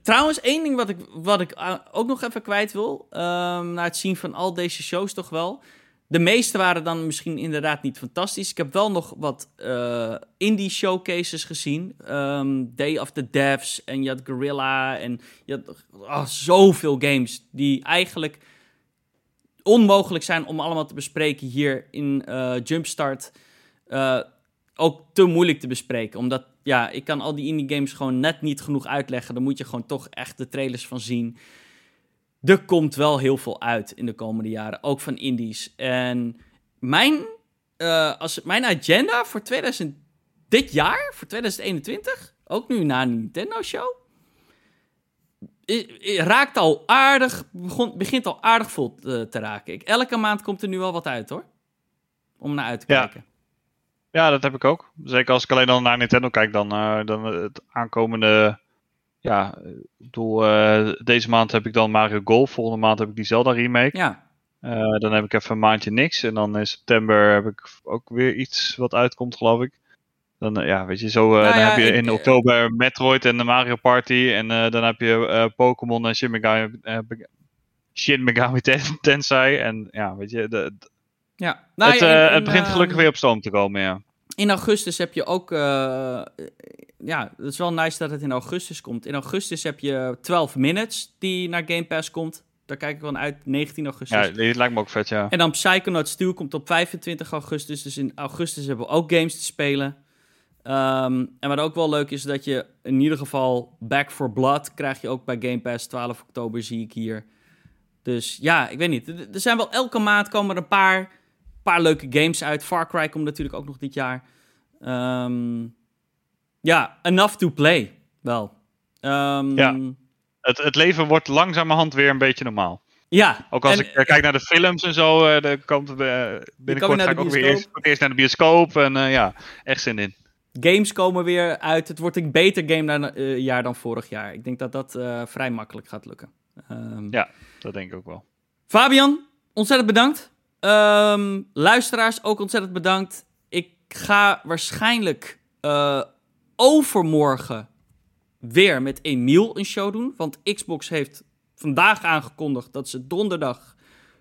Trouwens, één ding wat ik, wat ik ook nog even kwijt wil. Um, na het zien van al deze shows, toch wel. De meeste waren dan misschien inderdaad niet fantastisch. Ik heb wel nog wat uh, indie showcases gezien. Um, Day of the Devs en je had Gorilla en je had oh, zoveel games die eigenlijk onmogelijk zijn om allemaal te bespreken hier in uh, Jumpstart. Ook te moeilijk te bespreken, omdat ja, ik kan al die indie games gewoon net niet genoeg uitleggen. Daar moet je gewoon toch echt de trailers van zien er komt wel heel veel uit in de komende jaren, ook van indies. En mijn, uh, als, mijn agenda voor 2023 dit jaar, voor 2021, ook nu na een Nintendo Show, raakt al aardig, begon, begint al aardig vol te, te raken. Ik, elke maand komt er nu al wat uit hoor, om naar uit te kijken. Ja, dat heb ik ook. Zeker als ik alleen al naar Nintendo kijk, dan, uh, dan het aankomende. Ja, ik bedoel, uh, deze maand heb ik dan Mario Golf. Volgende maand heb ik die Zelda remake. Ja. Uh, dan heb ik even een maandje niks. En dan in september heb ik ook weer iets wat uitkomt, geloof ik. Dan, ja, weet je, zo nou dan ja, heb je in ik, oktober Metroid en de Mario Party. En dan heb je Pokémon en Shin Megami, Shin Megami Tensei. En ja, weet je, de, ja. Nou, het, uh, het begint gelukkig ehm, weer op stoom te komen, ja. In augustus heb je ook... Uh, ja, het is wel nice dat het in augustus komt. In augustus heb je 12 Minutes die naar Game Pass komt. Daar kijk ik wel uit, 19 augustus. Ja, die lijkt me ook vet, ja. En dan Psychonauts 2 komt op 25 augustus. Dus in augustus hebben we ook games te spelen. Um, en wat ook wel leuk is, dat je in ieder geval Back for Blood krijg je ook bij Game Pass. 12 oktober zie ik hier. Dus ja, ik weet niet. Er zijn wel elke maand komen er een paar paar leuke games uit. Far Cry komt natuurlijk ook nog dit jaar. Um, ja, enough to play. Wel. Um, ja, het, het leven wordt langzamerhand weer een beetje normaal. Ja. Ook als ik uh, kijk naar de films en zo, uh, dan komt uh, binnenkort ga ik ook weer eerst, eerst, naar de bioscoop. En ja, echt zin in. Games komen weer uit. Het wordt een beter game dan, jaar dan vorig jaar. Ik denk dat dat vrij makkelijk gaat lukken. Um, ja, dat denk ik ook wel. Fabian, ontzettend bedankt. Um, luisteraars, ook ontzettend bedankt. Ik ga waarschijnlijk uh, overmorgen weer met Emiel een show doen. Want Xbox heeft vandaag aangekondigd dat ze donderdag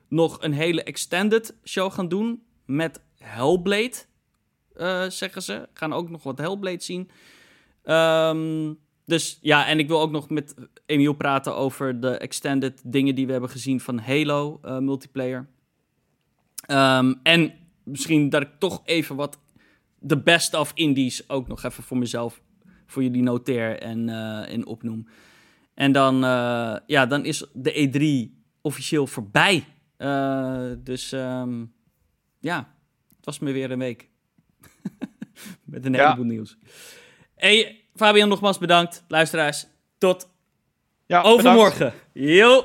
nog een hele extended show gaan doen. Met Hellblade, uh, zeggen ze. Gaan ook nog wat Hellblade zien. Um, dus ja, en ik wil ook nog met Emiel praten over de extended dingen die we hebben gezien van Halo uh, multiplayer. Um, en misschien dat ik toch even wat de best of indies ook nog even voor mezelf, voor jullie noteer en, uh, en opnoem. En dan, uh, ja, dan is de E3 officieel voorbij. Uh, dus um, ja, het was me weer een week. Met een heleboel nieuws. Hey, Fabian, nogmaals bedankt. Luisteraars, tot ja, overmorgen. Yo!